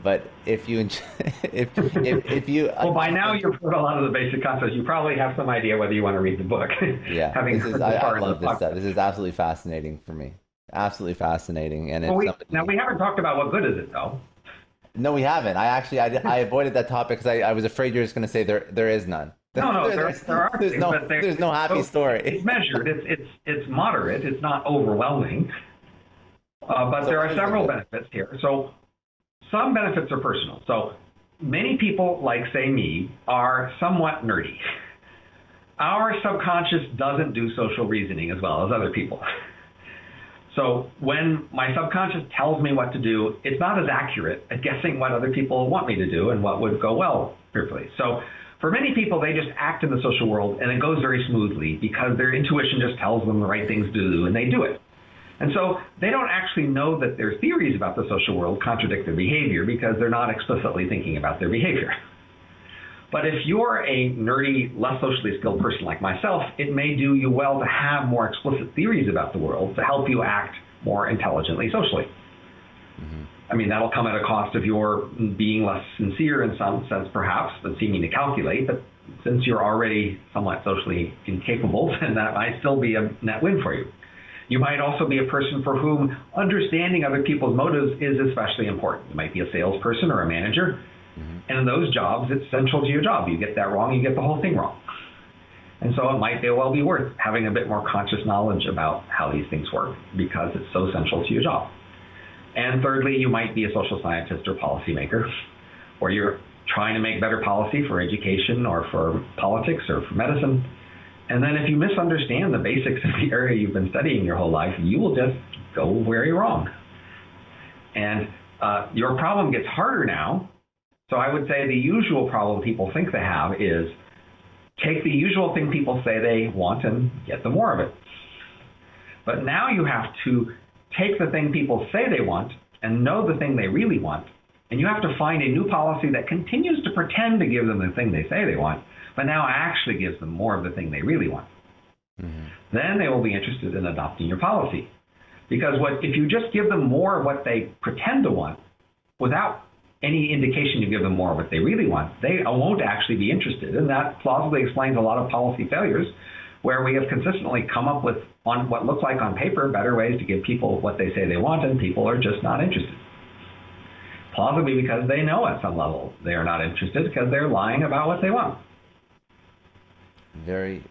but if you <laughs> if if, if you well by now you've heard a lot of the basic concepts. You probably have some idea whether you want to read the book. <laughs> Yeah, Having this is, I, I love this stuff. This is absolutely fascinating for me. Absolutely fascinating, and well, we, now we haven't talked about what good is it though. No, we haven't. I actually I, I avoided that topic because I, I was afraid you were just going to say there there is none. No, no, there, there are <laughs> there's things, no, there's no happy so story. It's measured. It's it's it's moderate. It's not overwhelming. Uh, but So there are several benefits here. So some benefits are personal. So many people, like say me, are somewhat nerdy. Our subconscious doesn't do social reasoning as well as other people. So when my subconscious tells me what to do, it's not as accurate at guessing what other people want me to do and what would go well fearfully. So for many people, they just act in the social world and it goes very smoothly because their intuition just tells them the right things to do and they do it. And so they don't actually know that their theories about the social world contradict their behavior because they're not explicitly thinking about their behavior. But if you're a nerdy, less socially skilled person like myself, it may do you well to have more explicit theories about the world to help you act more intelligently socially. Mm-hmm. I mean, that'll come at a cost of your being less sincere in some sense, perhaps, than seeming to calculate. But since you're already somewhat socially incapable, <laughs> then that might still be a net win for you. You might also be a person for whom understanding other people's motives is especially important. You might be a salesperson or a manager. Mm-hmm. And in those jobs, it's central to your job. You get that wrong, you get the whole thing wrong. And so it might well be worth having a bit more conscious knowledge about how these things work because it's so central to your job. And thirdly, you might be a social scientist or policymaker, or you're trying to make better policy for education or for politics or for medicine. And then if you misunderstand the basics of the area you've been studying your whole life, you will just go very wrong. And uh, your problem gets harder now. So I would say the usual problem people think they have is take the usual thing people say they want and get them more of it. But now you have to take the thing people say they want and know the thing they really want. And you have to find a new policy that continues to pretend to give them the thing they say they want, but now actually gives them more of the thing they really want. Mm-hmm. Then they will be interested in adopting your policy. Because what if you just give them more of what they pretend to want without any indication you give them more of what they really want, they won't actually be interested. And that plausibly explains a lot of policy failures where we have consistently come up with, on what look like on paper, better ways to give people what they say they want, and people are just not interested. Plausibly because they know at some level they are not interested because they're lying about what they want. Very,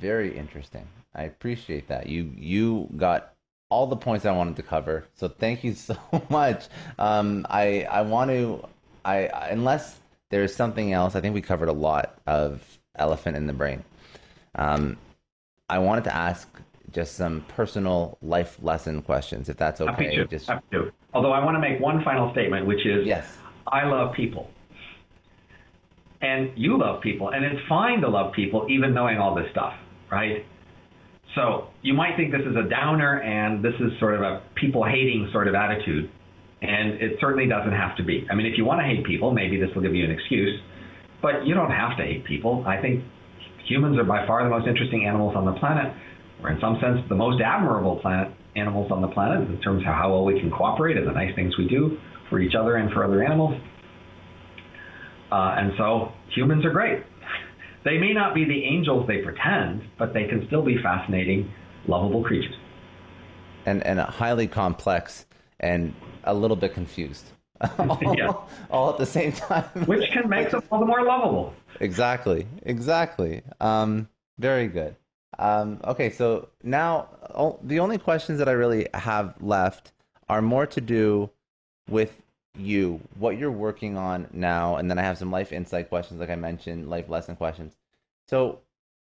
very interesting. I appreciate that. You you got all the points I wanted to cover. So thank you <laughs> so much. Um, I I want to I unless there's something else. I think we covered a lot of elephant in the brain. Um, I wanted to ask just some personal life lesson questions, if that's Happy okay. to. Just Happy to. Although I want to make one final statement, which is yes, I love people. And you love people. And it's fine to love people, even knowing all this stuff, right? So you might think this is a downer and this is sort of a people hating sort of attitude. And it certainly doesn't have to be. I mean, if you want to hate people, maybe this will give you an excuse. But you don't have to hate people. I think humans are by far the most interesting animals on the planet. We're in some sense the most admirable planet animals on the planet in terms of how well we can cooperate and the nice things we do for each other and for other animals. Uh, and so humans are great. They may not be the angels they pretend, but they can still be fascinating, lovable creatures. and and highly complex and a little bit confused. <laughs> all, Yeah. all at the same time. Which can make them all the more lovable. Exactly. Exactly. Um, very good. Um, okay, so now o- the only questions that I really have left are more to do with you, what you're working on now, and then I have some life insight questions, like I mentioned, life lesson questions. So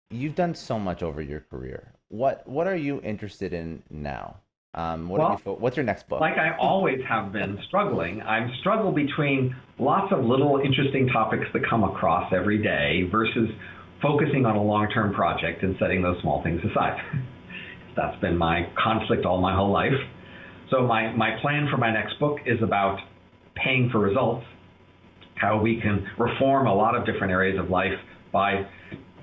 you've done so much over your career. What what are you interested in now? Um, what are Well, you what's your next book? Like I always have been struggling, I'm struggle between lots of little interesting topics that come across every day versus focusing on a long-term project and setting those small things aside. <laughs> That's been my conflict all my whole life. So my, my plan for my next book is about paying for results, how we can reform a lot of different areas of life by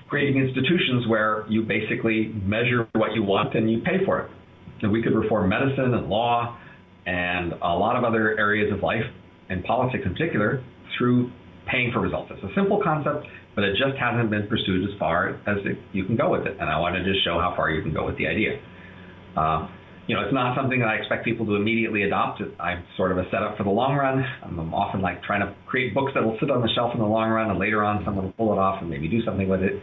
creating institutions where you basically measure what you want and you pay for it. And we could reform medicine and law and a lot of other areas of life and politics in particular through paying for results. It's a simple concept, but it just hasn't been pursued as far as it, you can go with it. And I wanted to just show how far you can go with the idea. Uh, you know, it's not something that I expect people to immediately adopt. I'm sort of a setup for the long run. I'm often like trying to create books that will sit on the shelf in the long run, and later on someone will pull it off and maybe do something with it.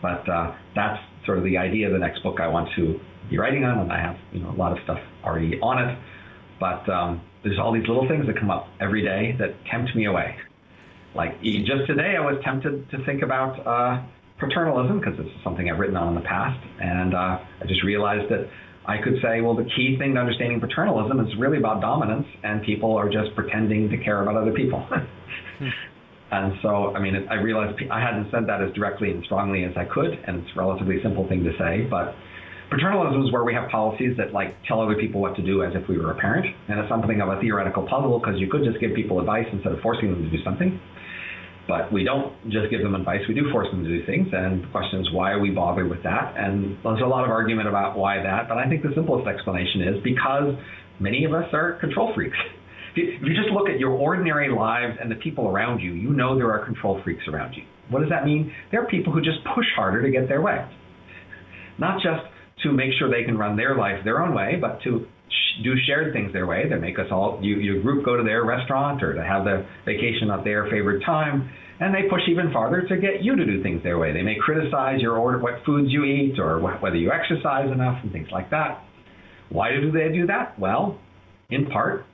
But uh, that's sort of the idea of the next book I want to be writing on, and I have you know a lot of stuff already on it. But um, there's all these little things that come up every day that tempt me away. Like just today, I was tempted to think about uh, paternalism because this is something I've written on in the past, and uh, I just realized that I could say, well, the key thing to understanding paternalism is really about dominance, and people are just pretending to care about other people. <laughs> and so, I mean, I realized I hadn't said that as directly and strongly as I could, and it's a relatively simple thing to say, but paternalism is where we have policies that like tell other people what to do as if we were a parent, and it's something of a theoretical puzzle because you could just give people advice instead of forcing them to do something. But we don't just give them advice, we do force them to do things. And the question is, why are we bothered with that? And there's a lot of argument about why that. But I think the simplest explanation is because many of us are control freaks. If you just look at your ordinary lives and the people around you, you know there are control freaks around you. What does that mean? There are people who just push harder to get their way. Not just to make sure they can run their life their own way, but to do shared things their way that make us all you, your group go to their restaurant or to have the vacation at their favorite time and they push even farther to get you to do things their way. They may criticize your order what foods you eat or wh- whether you exercise enough and things like that. Why do they do that? Well in part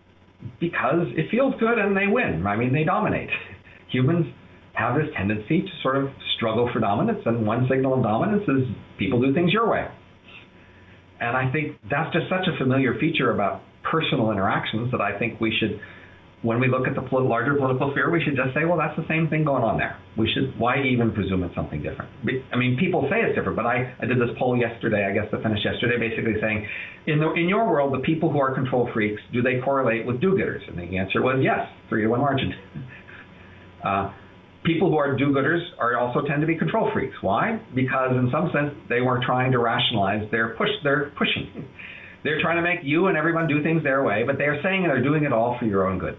because it feels good and they win. I mean they dominate. <laughs> Humans have this tendency to sort of struggle for dominance and one signal of dominance is people do things your way and I think that's just such a familiar feature about personal interactions that I think we should, when we look at the larger political sphere, we should just say, well, that's the same thing going on there. We should, why even presume it's something different? I mean, people say it's different, but I, I did this poll yesterday, I guess that finished yesterday, basically saying, in, the, in your world, the people who are control freaks, do they correlate with do-getters? And the answer was yes, three to one margin. <laughs> Uh, people who are do-gooders are also tend to be control freaks. Why? Because in some sense they were trying to rationalize their push their pushing. They're trying to make you and everyone do things their way, but they're saying they're doing it all for your own good.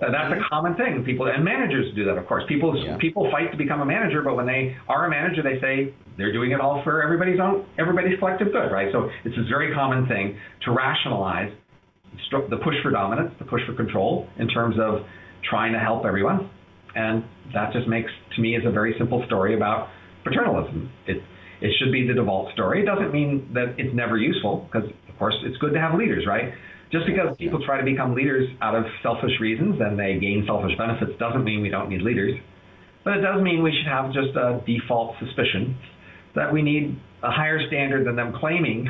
Uh, that's a common thing. People and managers do that, of course. People yeah. people fight to become a manager, but when they are a manager, they say they're doing it all for everybody's own everybody's collective good, right? So it's this very common thing to rationalize the push for dominance, the push for control, in terms of trying to help everyone. And that just makes, to me, is a very simple story about paternalism. It, it should be the default story. It doesn't mean that it's never useful, because, of course, it's good to have leaders, right? Just because people try to become leaders out of selfish reasons and they gain selfish benefits doesn't mean we don't need leaders. But it does mean we should have just a default suspicion that we need a higher standard than them claiming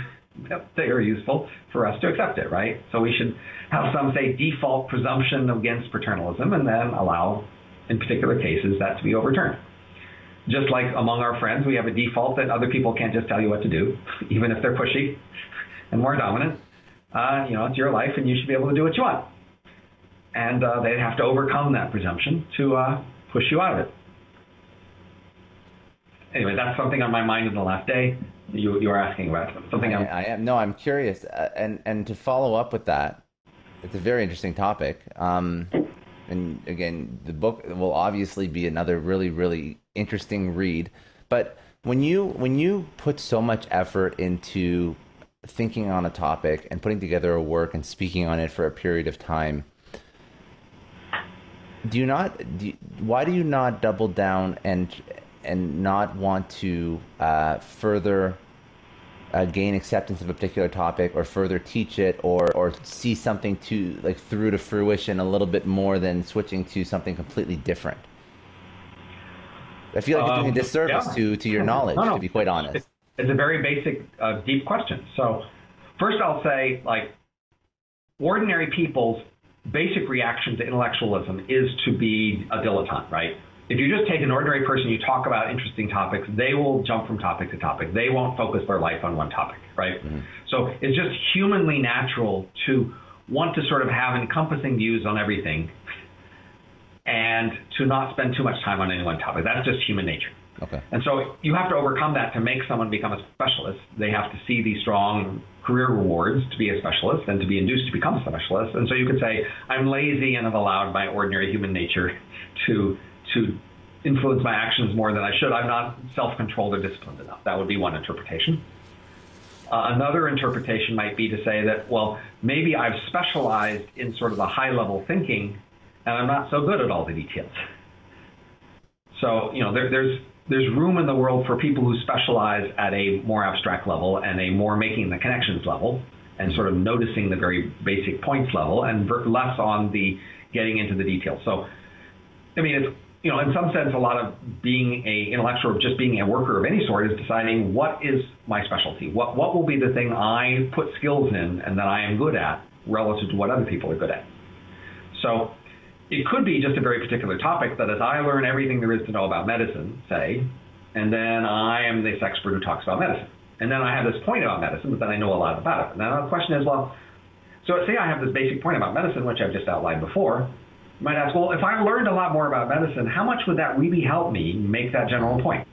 they are useful for us to accept it, right? So we should have some, say, default presumption against paternalism and then allow, in particular cases, that to be overturned. Just like among our friends, we have a default that other people can't just tell you what to do, <laughs> even if they're pushy <laughs> and more dominant. Uh, you know, it's your life and you should be able to do what you want. And uh, they have to overcome that presumption to uh, push you out of it. Anyway, that's something on my mind in the last day. You, you were asking about something. I, I am no, I'm curious, uh, and and to follow up with that, it's a very interesting topic. Um, and again, the book will obviously be another really, really interesting read. But when you when you put so much effort into thinking on a topic and putting together a work and speaking on it for a period of time, do you not? Do you, why do you not double down and and not want to uh, further uh, gain acceptance of a particular topic or further teach it or or see something to like through to fruition a little bit more than switching to something completely different i feel like um, you're doing a um, disservice yeah. to to your knowledge <laughs> no, no. to be quite honest it's, it's a very basic uh, deep question so first i'll say like ordinary people's basic reaction to intellectualism is to be a dilettante right if you just take an ordinary person, you talk about interesting topics, they will jump from topic to topic. They won't focus their life on one topic, right? Mm-hmm. So it's just humanly natural to want to sort of have encompassing views on everything and to not spend too much time on any one topic. That's just human nature. Okay. And so you have to overcome that to make someone become a specialist. They have to see these strong career rewards to be a specialist and to be induced to become a specialist. And so you could say, I'm lazy and have allowed my ordinary human nature to to influence my actions more than I should. I'm not self-controlled or disciplined enough. That would be one interpretation. Uh, another interpretation might be to say that, well, maybe I've specialized in sort of the high level thinking and I'm not so good at all the details. So, you know, there, there's there's room in the world for people who specialize at a more abstract level and a more making the connections level and sort of noticing the very basic points level and less on the getting into the details. So, I mean, it's you know, in some sense, a lot of being a intellectual, of just being a worker of any sort, is deciding what is my specialty. What what will be the thing I put skills in and that I am good at relative to what other people are good at. So, it could be just a very particular topic that as I learn everything there is to know about medicine, say, and then I am this expert who talks about medicine. And then I have this point about medicine, but then I know a lot about it. Now the question is, well, so say I have this basic point about medicine, which I've just outlined before. Might ask, well, if I learned a lot more about medicine, how much would that really help me make that general point?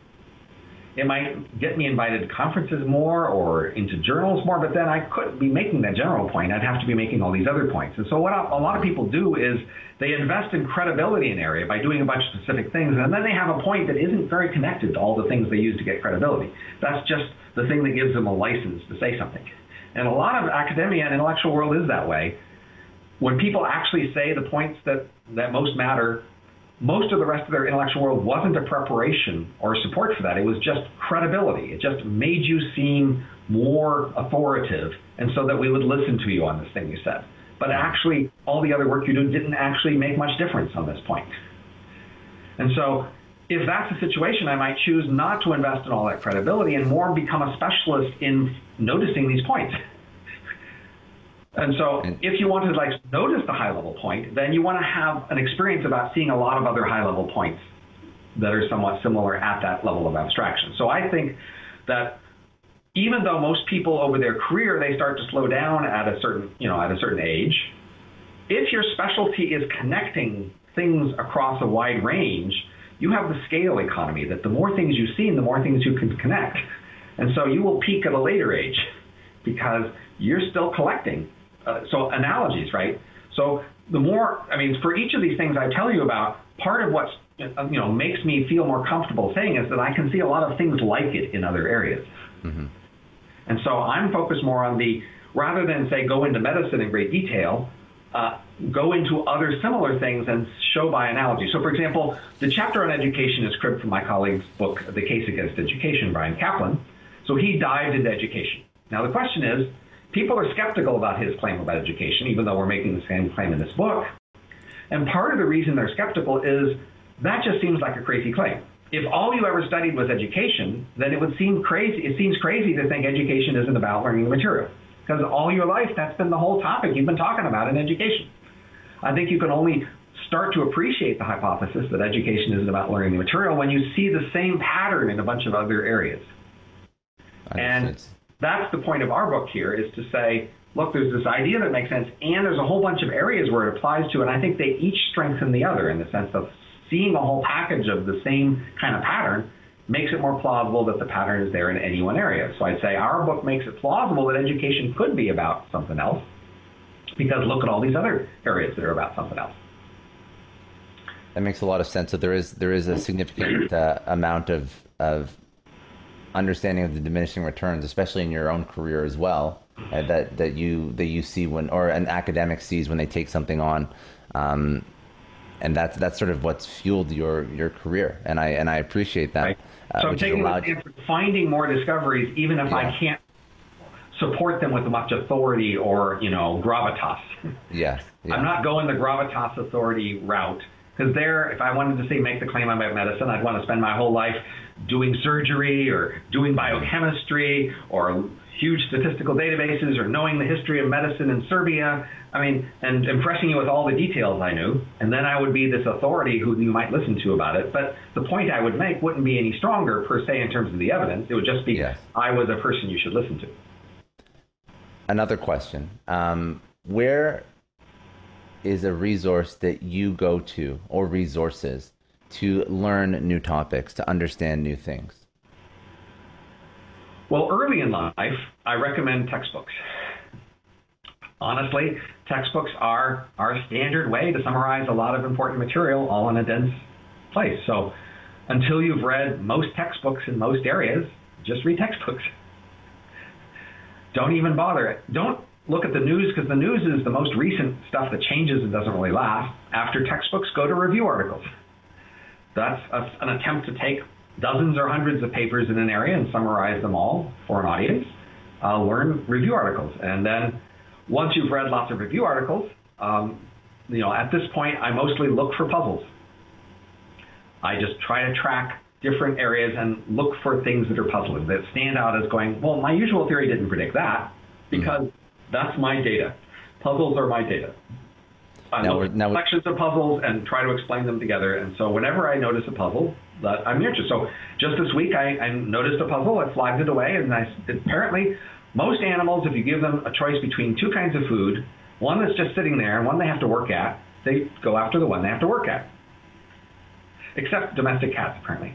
It might get me invited to conferences more or into journals more, but then I couldn't be making that general point. I'd have to be making all these other points. And so what a lot of people do is they invest in credibility in an area by doing a bunch of specific things, and then they have a point that isn't very connected to all the things they use to get credibility. That's just the thing that gives them a license to say something. And a lot of academia and intellectual world is that way. When people actually say the points that, that most matter, most of the rest of their intellectual world wasn't a preparation or support for that. It was just credibility. It just made you seem more authoritative, and so that we would listen to you on this thing you said. But actually, all the other work you do didn't actually make much difference on this point. And so, if that's the situation, I might choose not to invest in all that credibility and more become a specialist in noticing these points. And so if you want to like notice the high level point, then you want to have an experience about seeing a lot of other high level points that are somewhat similar at that level of abstraction. So I think that even though most people over their career they start to slow down at a certain, you know, at a certain age, if your specialty is connecting things across a wide range, you have the scale economy that the more things you've seen, the more things you can connect. And so you will peak at a later age because you're still collecting uh, so analogies, right? So the more, I mean, for each of these things I tell you about, part of what uh, you know makes me feel more comfortable saying is that I can see a lot of things like it in other areas. Mm-hmm. And so I'm focused more on the rather than say go into medicine in great detail, uh, go into other similar things and show by analogy. So, for example, the chapter on education is cribbed from my colleague's book, The Case Against Education, Bryan Caplan. So he dived into education. Now the question is, people are skeptical about his claim about education, even though we're making the same claim in this book. And part of the reason they're skeptical is that just seems like a crazy claim. If all you ever studied was education, then it would seem crazy. It seems crazy to think education isn't about learning the material, because all your life that's been the whole topic you've been talking about in education. I think you can only start to appreciate the hypothesis that education isn't about learning the material when you see the same pattern in a bunch of other areas. And that's the point of our book here is to say, look, there's this idea that makes sense, and there's a whole bunch of areas where it applies to, and I think they each strengthen the other in the sense of seeing a whole package of the same kind of pattern makes it more plausible that the pattern is there in any one area. So I'd say our book makes it plausible that education could be about something else because look at all these other areas that are about something else. That makes a lot of sense. So there is there is a significant uh, amount of of understanding of the diminishing returns, especially in your own career as well, uh, that that you that you see when or an academic sees when they take something on, um, and that's that's sort of what's fueled your your career, and I and I appreciate that. Right. Uh, so I'm taking allowed... finding more discoveries, even if yeah. I can't support them with much authority or you know gravitas. Yes, yeah. <laughs> I'm not going the gravitas authority route because there, if I wanted to say make the claim I about medicine, I'd want to spend my whole life doing surgery or doing biochemistry or huge statistical databases or knowing the history of medicine in Serbia. I mean, and impressing you with all the details I knew. And then I would be this authority who you might listen to about it. But the point I would make wouldn't be any stronger per se in terms of the evidence. It would just be yes. I was a person you should listen to. Another question. Um, where is a resource that you go to or resources to learn new topics, to understand new things? Well, early in life, I recommend textbooks. Honestly, textbooks are our standard way to summarize a lot of important material all in a dense place. So until you've read most textbooks in most areas, just read textbooks. don't even bother. Don't look at the news because the news is the most recent stuff that changes and doesn't really last. After textbooks, go to review articles. That's a, an attempt to take dozens or hundreds of papers in an area and summarize them all for an audience. Uh, learn review articles, and then once you've read lots of review articles, um, you know at this point I mostly look for puzzles. I just try to track different areas and look for things that are puzzling that stand out as going, well, my usual theory didn't predict that because mm-hmm. that's my data. Puzzles are my data. I now look at collections of puzzles and try to explain them together. And so whenever I notice a puzzle that I'm interested, so just this week I, I noticed a puzzle, I flagged it away, and I, apparently most animals, if you give them a choice between two kinds of food, one that's just sitting there and one they have to work at, they go after the one they have to work at. Except domestic cats, apparently.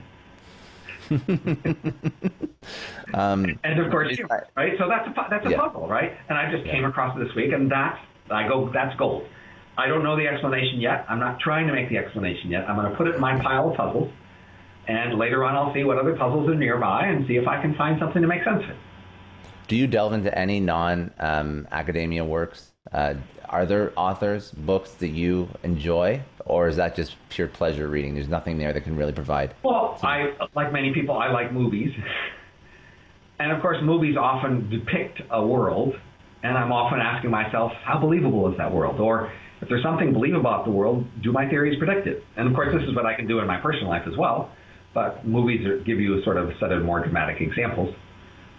<laughs> um, and of course, right? So that's a that's a yeah. puzzle, right? And I just yeah. came across it this week, and that's I go that's gold. I don't know the explanation yet. I'm not trying to make the explanation yet. I'm going to put it in my pile of puzzles, and later on, I'll see what other puzzles are nearby and see if I can find something to make sense of it. Do you delve into any non um, academia works? Uh, are there authors, books that you enjoy, or is that just pure pleasure reading? There's nothing there that can really provide. Well, I like many people, I like movies, <laughs> and of course, movies often depict a world, and I'm often asking myself, how believable is that world? Or if there's something believable about the world, do my theories predict it? And of course, this is what I can do in my personal life as well. But movies are, give you a sort of set of more dramatic examples.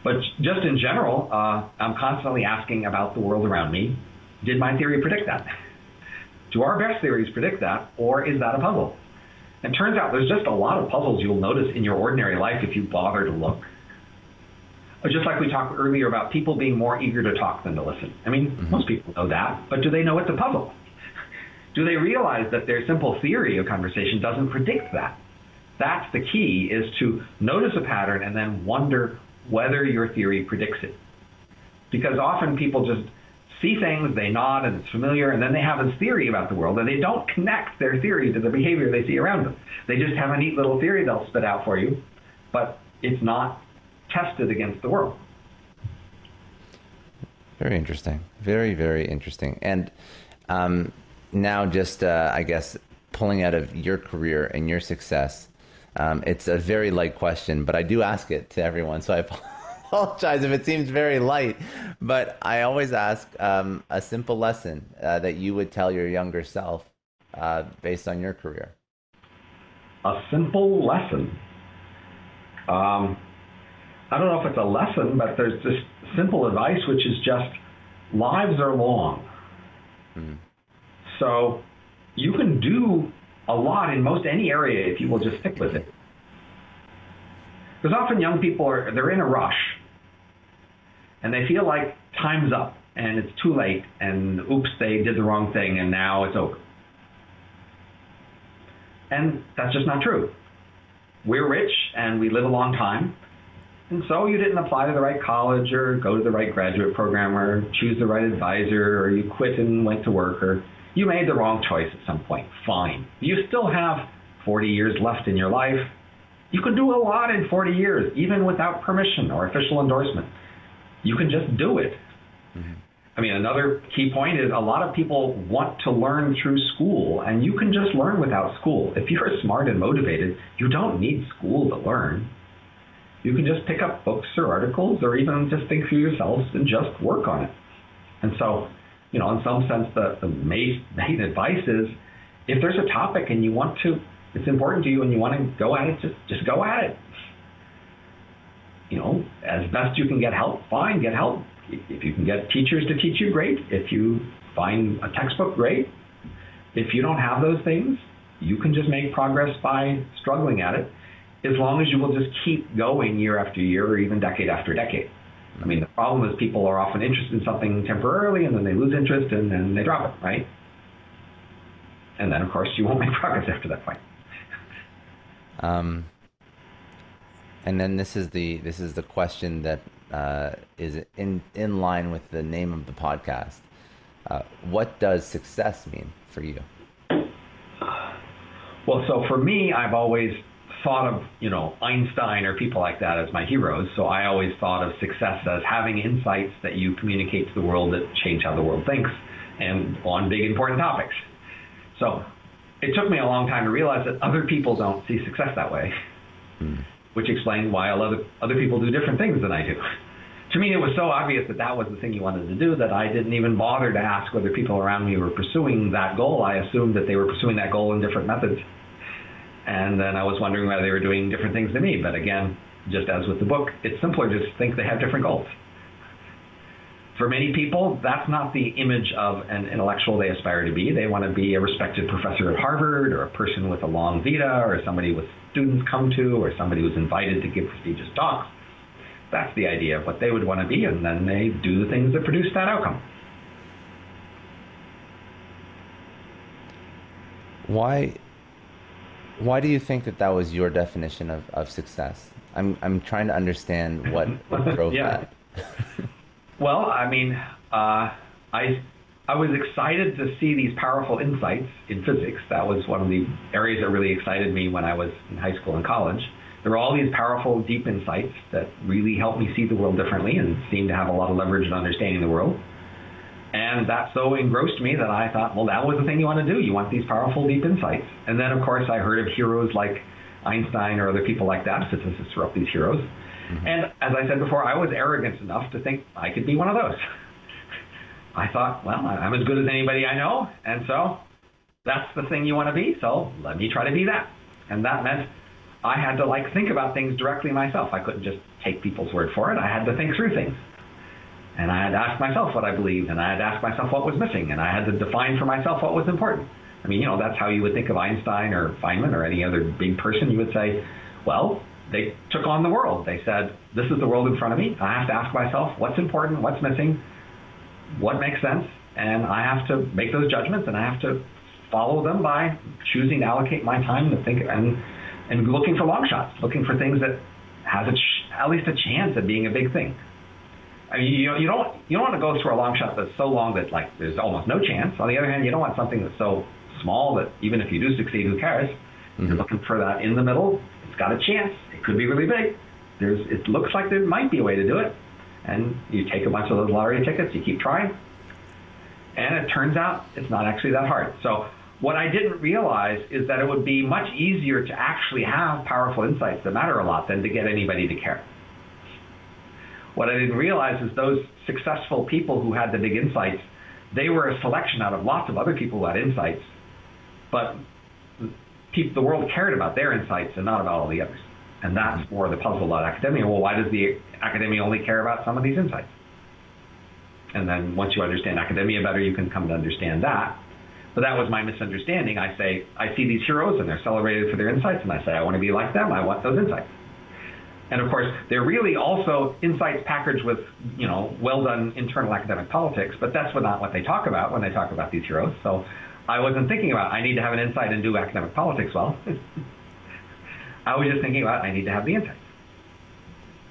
But just in general, uh, I'm constantly asking about the world around me did my theory predict that? <laughs> Do our best theories predict that, or is that a puzzle? And turns out there's just a lot of puzzles you'll notice in your ordinary life if you bother to look. Just like we talked earlier about people being more eager to talk than to listen. I mean, mm-hmm. most people know that, but do they know it's a puzzle? Do they realize that their simple theory of conversation doesn't predict that? That's the key, is to notice a pattern and then wonder whether your theory predicts it. Because often people just see things, they nod, and it's familiar, and then they have this theory about the world, and they don't connect their theory to the behavior they see around them. They just have a neat little theory they'll spit out for you, but it's not tested against the world. Very interesting. Very, very interesting. And um, now, just uh, I guess pulling out of your career and your success, um, it's a very light question, but I do ask it to everyone, so I <laughs> apologize if it seems very light, but I always ask um, a simple lesson uh, that you would tell your younger self uh, based on your career. A simple lesson. Um, I don't know if it's a lesson, but there's this simple advice, which is just lives are long. Hmm. So you can do a lot in most any area if you will just stick with it. Because often young people are they're in a rush and they feel like time's up and it's too late and oops, they did the wrong thing and now it's over. And that's just not true. We're rich and we live a long time. And so you didn't apply to the right college or go to the right graduate program or choose the right advisor or you quit and went to work or you made the wrong choice at some point. Fine. You still have 40 years left in your life. You can do a lot in 40 years, even without permission or official endorsement you can just do it. Mm-hmm. I mean, another key point is a lot of people want to learn through school, and you can just learn without school. If you're smart and motivated, you don't need school to learn. You can just pick up books or articles, or even just think through yourselves and just work on it. And so, you know, in some sense, the, the main, main advice is if there's a topic and you want to, it's important to you and you want to go at it, just, just go at it you know, as best you can get help, fine, get help. If you can get teachers to teach you, great. If you find a textbook, great. If you don't have those things, you can just make progress by struggling at it, as long as you will just keep going year after year or even decade after decade. I mean, the problem is people are often interested in something temporarily and then they lose interest and then they drop it, right? And then, of course, you won't make <laughs> progress after that point. Um, and then this is the this is the question that uh, is in in line with the name of the podcast. Uh, what does success mean for you? Well, so for me, I've always thought of, you know, Einstein or people like that as my heroes. So I always thought of success as having insights that you communicate to the world that change how the world thinks and on big important topics. So it took me a long time to realize that other people don't see success that way, mm. which explained why other other people do different things than I do. To me, it was so obvious that that was the thing you wanted to do that I didn't even bother to ask whether people around me were pursuing that goal. I assumed that they were pursuing that goal in different methods. And then I was wondering why they were doing different things than me. But again, just as with the book, it's simpler to think they have different goals. For many people, that's not the image of an intellectual they aspire to be. They want to be a respected professor at Harvard or a person with a long vita or somebody with students come to or somebody who's invited to give prestigious talks. That's the idea of what they would want to be, and then they do the things that produce that outcome. Why why do you think that that was your definition of, of success? I'm I'm trying to understand what, <laughs> what drove that. <laughs> well, I mean, uh, I I was excited to see these powerful insights in physics. That was one of the areas that really excited me when I was in high school and college. There were all these powerful, deep insights that really helped me see the world differently and seemed to have a lot of leverage in understanding the world. And that so engrossed me that I thought, well, that was the thing you want to do. You want these powerful, deep insights. And then, of course, I heard of heroes like Einstein or other people like that, physicists were up these heroes. Mm-hmm. And as I said before, I was arrogant enough to think I could be one of those. I thought, well, I'm as good as anybody I know, and so that's the thing you want to be. So let me try to be that. And that meant I had to like think about things directly myself. I couldn't just take people's word for it. I had to think through things. And I had to ask myself what I believed, and I had to ask myself what was missing, and I had to define for myself what was important. I mean, you know, that's how you would think of Einstein or Feynman or any other big person. You would say, well, they took on the world. They said, this is the world in front of me. I have to ask myself what's important, what's missing, what makes sense, and I have to make those judgments, and I have to follow them by choosing to allocate my time to think and and looking for long shots, looking for things that has a ch- at least a chance of being a big thing. I mean, you, you don't you don't want to go through a long shot that's so long that like there's almost no chance. On the other hand, you don't want something that's so small that even if you do succeed, who cares? Mm-hmm. You're looking for that in the middle. It's got a chance. It could be really big. There's it looks like there might be a way to do it, and you take a bunch of those lottery tickets. You keep trying, and it turns out it's not actually that hard. So what I didn't realize is that it would be much easier to actually have powerful insights that matter a lot than to get anybody to care. What I didn't realize is those successful people who had the big insights, they were a selection out of lots of other people who had insights, but the world cared about their insights and not about all the others. And that's more the puzzle at academia. Well, why does the academia only care about some of these insights? And then once you understand academia better, you can come to understand that. But that was my misunderstanding. I say, I see these heroes and they're celebrated for their insights, and I say, I want to be like them. I want those insights. And of course, they're really also insights packaged with, you know, well done internal academic politics, but that's not what they talk about when they talk about these heroes. So I wasn't thinking about, I need to have an insight and do academic politics well. <laughs> I was just thinking about, I need to have the insights.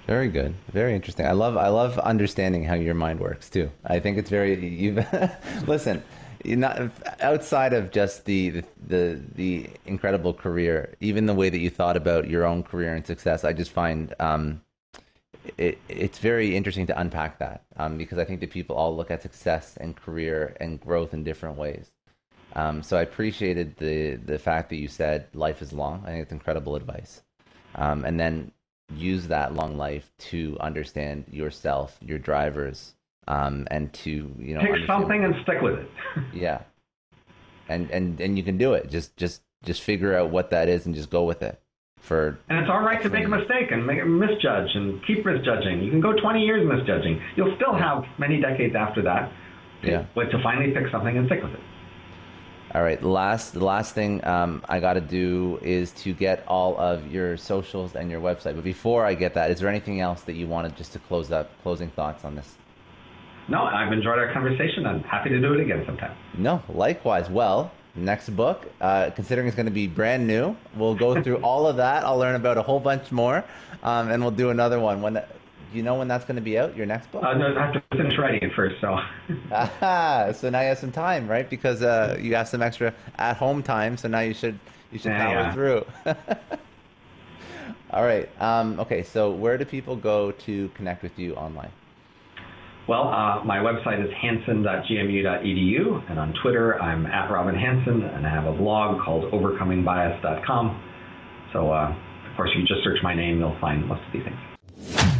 Very good. Very interesting. I love I love understanding how your mind works too. I think it's very you <laughs> listen, not outside of just the, the, the the incredible career, even the way that you thought about your own career and success, I just find um, it, it's very interesting to unpack that um, because I think that people all look at success and career and growth in different ways. Um, so I appreciated the the fact that you said life is long. I think it's incredible advice, um, and then use that long life to understand yourself, your drivers, um, and to you know pick something and stick with it. <laughs> yeah, and and and you can do it. Just just just figure out what that is and just go with it. For and it's all right to make a mistake and make a misjudge and keep misjudging. You can go 20 years misjudging. You'll still have many decades after that. Yeah. But to finally pick something and stick with it. All right. The last the last thing um, I got to do is to get all of your socials and your website. But before I get that, is there anything else that you wanted just to close up? Closing thoughts on this? No, I've enjoyed our conversation. I'm happy to do it again sometime. No, likewise. Well, next book, uh, considering it's going to be brand new, we'll go through <laughs> all of that. I'll learn about a whole bunch more, um, and we'll do another one. When do you know when that's going to be out? Your next book? Uh, no, I have to finish writing it first. So. <laughs> Aha, so now you have some time, right? Because uh, you have some extra at-home time. So now you should you should yeah, power yeah. through. <laughs> All right. Um, okay. So, where do people go to connect with you online? Well, uh, my website is hanson.gmu.edu, and on Twitter, I'm at Robin Hanson, and I have a blog called overcomingbias.com. So, uh, of course, if you just search my name, you'll find most of these things.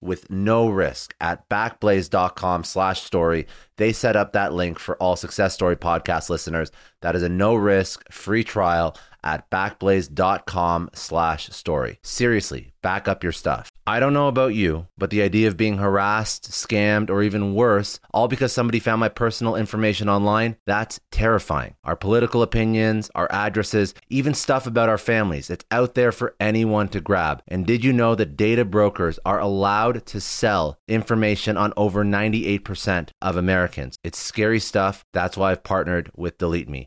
with no risk at backblaze.com slash story. They set up that link for all Success Story podcast listeners. That is a no risk free trial at backblaze.com slash story. Seriously, back up your stuff. I don't know about you, but the idea of being harassed, scammed, or even worse, all because somebody found my personal information online, that's terrifying. Our political opinions, our addresses, even stuff about our families, it's out there for anyone to grab. And did you know that data brokers are allowed to sell information on over 98% of Americans? It's scary stuff. That's why I've partnered with Delete Me.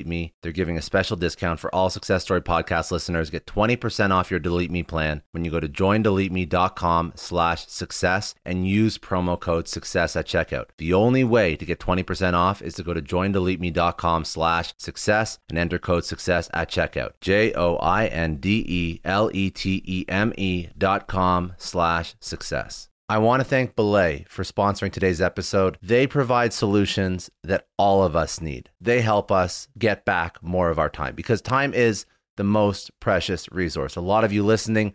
Delete Me. They're giving a special discount for all Success Story podcast listeners. Get 20% off your Delete Me plan when you go to joindeleteme.com slash success and use promo code success at checkout. The only way to get 20% off is to go to joindeleteme.com slash success and enter code success at checkout. J-O-I-N-D-E-L-E-T-E-M-E dot com slash success. I want to thank Belay for sponsoring today's episode. They provide solutions that all of us need. They help us get back more of our time because time is the most precious resource. A lot of you listening